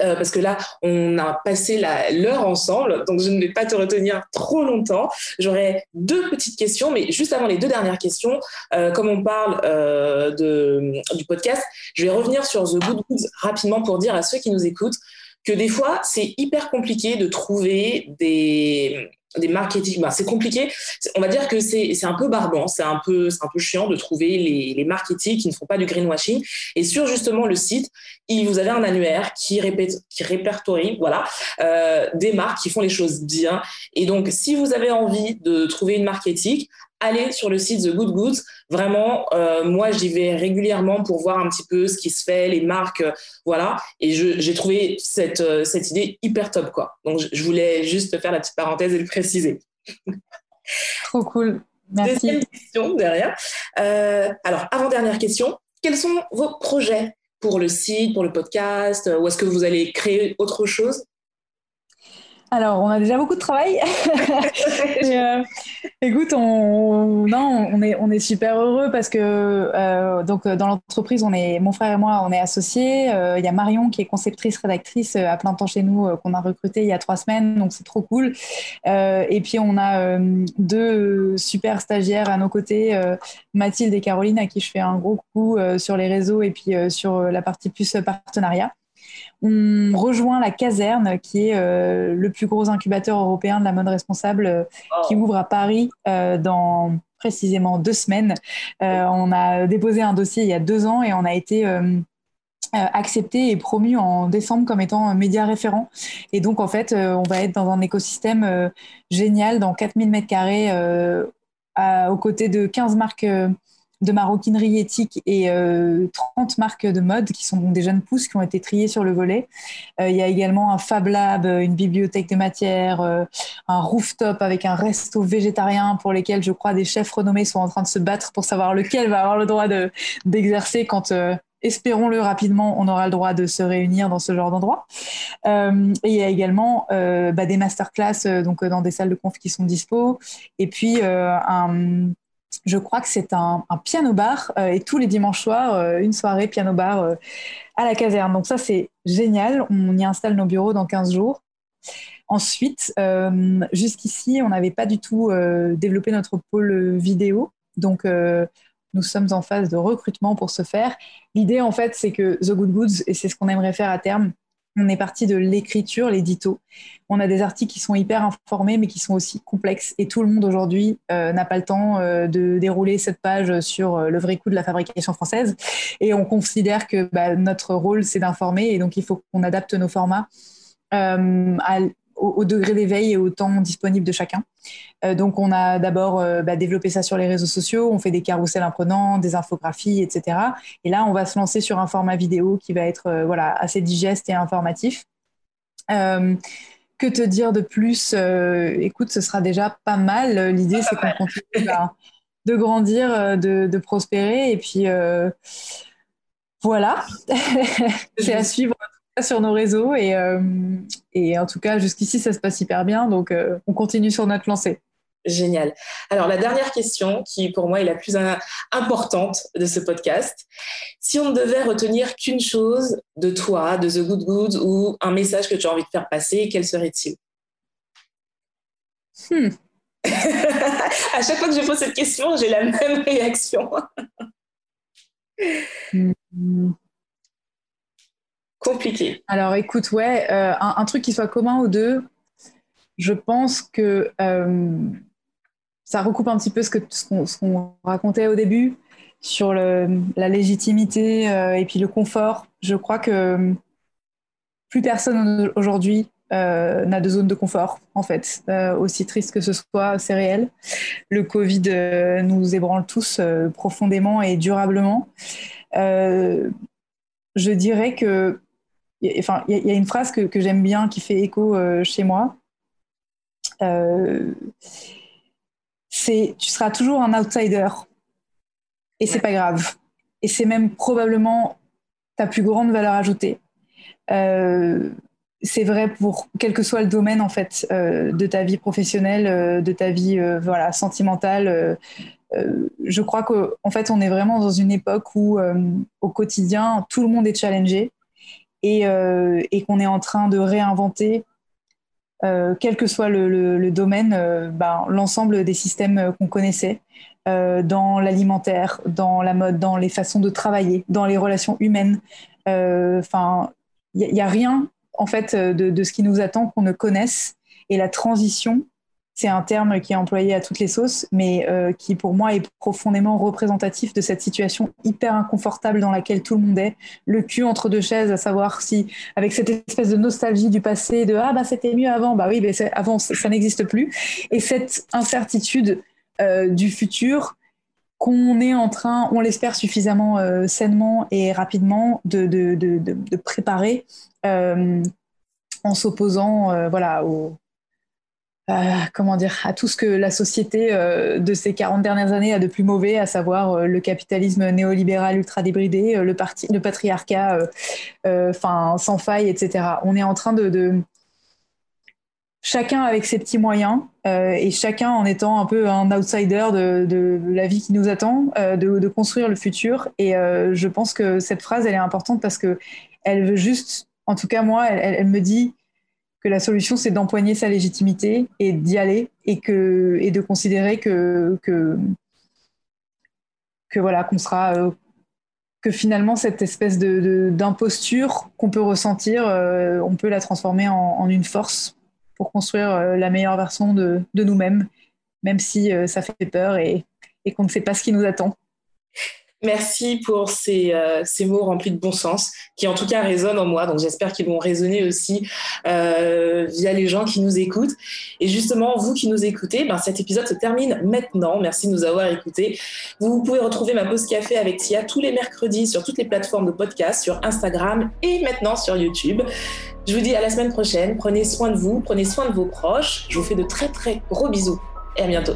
Speaker 3: euh, parce que là, on a passé l'heure ensemble, donc je ne vais pas te retenir trop longtemps. J'aurais deux petites questions, mais juste avant les deux dernières questions, euh, comme on parle euh, de, du podcast, je vais revenir sur The Good Goods rapidement pour dire à ceux qui nous écoutent que des fois, c'est hyper compliqué de trouver des, des marketing, bah, c'est compliqué. On va dire que c'est un peu barbant, c'est un peu, un peu chiant de trouver les, les marketing qui ne font pas du greenwashing. Et sur justement le site, il, vous avez un annuaire qui, répète, qui répertorie voilà, euh, des marques qui font les choses bien. Et donc, si vous avez envie de trouver une marque éthique, allez sur le site The Good Goods. Vraiment, euh, moi, j'y vais régulièrement pour voir un petit peu ce qui se fait, les marques, euh, voilà. Et j'ai trouvé cette, euh, cette idée hyper top, quoi. Donc, je, voulais juste faire la petite parenthèse et le préciser.
Speaker 4: Trop cool. Merci.
Speaker 3: Deuxième question derrière. alors, avant-dernière question. Quels sont vos projets pour le site, pour le podcast? Ou est-ce que vous allez créer autre chose?
Speaker 4: Alors, on a déjà beaucoup de travail. Euh, écoute, on, non, on est, on est super heureux parce que euh, donc dans l'entreprise, on est, mon frère et moi, on est associés. Euh, il y a Marion qui est conceptrice, rédactrice à plein temps chez nous, qu'on a recruté il y a trois semaines, donc c'est trop cool. et puis on a deux super stagiaires à nos côtés, Mathilde et Caroline, à qui je fais un gros coup sur les réseaux et puis sur la partie plus partenariat on rejoint la caserne, qui est euh, le plus gros incubateur européen de la mode responsable, euh, qui ouvre à Paris euh, dans précisément deux semaines. on a déposé un dossier il y a deux ans et on a été accepté et promu en décembre comme étant média référent. Et donc, en fait, on va être dans un écosystème génial dans 4000 mètres carrés aux côtés de 15 marques de maroquinerie éthique et 30 euh, marques de mode qui sont des jeunes pousses qui ont été triées sur le volet. Euh, il y a également un Fab Lab, une bibliothèque de matière, euh, un rooftop avec un resto végétarien pour lesquels je crois des chefs renommés sont en train de se battre pour savoir lequel va avoir le droit d'exercer quand espérons-le rapidement, on aura le droit de se réunir dans ce genre d'endroit. et il y a également bah, des masterclass donc dans des salles de conf qui sont dispo. Et puis un, je crois que c'est un, piano bar euh, et tous les dimanches soirs, euh, une soirée piano bar euh, à la caserne. Donc ça, c'est génial. On y installe nos bureaux dans 15 jours. Ensuite, jusqu'ici, on n'avait pas du tout développé notre pôle vidéo. Donc, nous sommes en phase de recrutement pour ce faire. L'idée, en fait, c'est que The Good Goods, et c'est ce qu'on aimerait faire à terme, on est parti de l'écriture, l'édito. On a des articles qui sont hyper informés, mais qui sont aussi complexes. Et tout le monde aujourd'hui euh, n'a pas le temps euh, de dérouler cette page sur euh, le vrai coût de la fabrication française. Et on considère que bah, notre rôle, c'est d'informer. Et donc, il faut qu'on adapte nos formats au, degré d'éveil et au temps disponible de chacun. donc, on a d'abord bah, développé ça sur les réseaux sociaux. On fait des carousels imprenants, des infographies, etc. Et là, on va se lancer sur un format vidéo qui va être voilà, assez digeste et informatif. Que te dire de plus? Euh, Écoute, ce sera déjà pas mal. L'idée, c'est qu'on continue de grandir, euh, de, prospérer. Et puis, euh, voilà. c'est à suivre sur nos réseaux. Et, et en tout cas, jusqu'ici, ça se passe hyper bien. Donc, on continue sur notre lancée.
Speaker 3: Génial. Alors, la dernière question, qui pour moi est la plus importante de ce podcast. Si on ne devait retenir qu'une chose de toi, de The Good Good, ou un message que tu as envie de faire passer, quel serait-il? Hmm. À chaque fois que je pose cette question, j'ai la même réaction. Hmm. Compliqué.
Speaker 4: Alors, écoute, ouais, euh, un, truc qui soit commun aux deux, je pense que. Euh, ça recoupe un petit peu ce que ce qu'on racontait au début sur la légitimité euh, et puis le confort. Je crois que plus personne aujourd'hui n'a de zone de confort, en fait. Aussi triste que ce soit, c'est réel. Le Covid nous ébranle tous profondément et durablement. je dirais que, enfin, il y, a une phrase que, que j'aime bien qui fait écho chez moi c'est tu seras toujours un outsider et c'est pas grave. Et c'est même probablement ta plus grande valeur ajoutée. Euh, c'est vrai pour quel que soit le domaine en fait euh, de ta vie professionnelle, euh, de ta vie voilà sentimentale. je crois qu'en fait on est vraiment dans une époque où au quotidien tout le monde est challengé et, et qu'on est en train de réinventer euh, quel que soit le, domaine, euh, ben, l'ensemble des systèmes euh, qu'on connaissait, dans l'alimentaire, dans la mode, dans les façons de travailler, dans les relations humaines. Enfin, il n'y a, rien en fait de, ce qui nous attend qu'on ne connaisse. Et la transition, c'est un terme qui est employé à toutes les sauces, mais euh, qui pour moi est profondément représentatif de cette situation hyper inconfortable dans laquelle tout le monde est, le cul entre deux chaises, à savoir si, avec cette espèce de nostalgie du passé, de ah bah c'était mieux avant, bah oui, mais avant ça, n'existe plus, et cette incertitude euh, du futur qu'on est en train, on l'espère suffisamment euh, sainement et rapidement, de, de, de, de préparer en s'opposant voilà, aux euh, comment dire, à tout ce que la société euh, de ces 40 dernières années a de plus mauvais, à savoir euh, le capitalisme néolibéral ultra débridé, le, parti, le patriarcat enfin sans faille, etc. On est en train de, chacun avec ses petits moyens et chacun en étant un peu un outsider de, la vie qui nous attend, de, construire le futur. Et je pense que cette phrase, elle est importante parce que elle veut juste, en tout cas moi, elle me dit que la solution c'est d'empoigner sa légitimité et d'y aller et que et de considérer que que, voilà qu'on sera euh, que finalement cette espèce de d'imposture qu'on peut ressentir euh, on peut la transformer en, une force pour construire euh, la meilleure version de, de nous-mêmes même si ça fait peur et, et qu'on ne sait pas ce qui nous attend
Speaker 3: Merci pour ces, euh, ces, mots remplis de bon sens, qui en tout cas résonnent en moi. Donc j'espère qu'ils vont résonner aussi euh, via les gens qui nous écoutent. Et justement, vous qui nous écoutez, ben, cet épisode se termine maintenant. Merci de nous avoir écoutés. Vous pouvez retrouver ma pause café avec Tia tous les mercredis sur toutes les plateformes de podcast, sur Instagram et maintenant sur YouTube. Je vous dis à la semaine prochaine. Prenez soin de vous, prenez soin de vos proches. Je vous fais de très très gros bisous et à bientôt.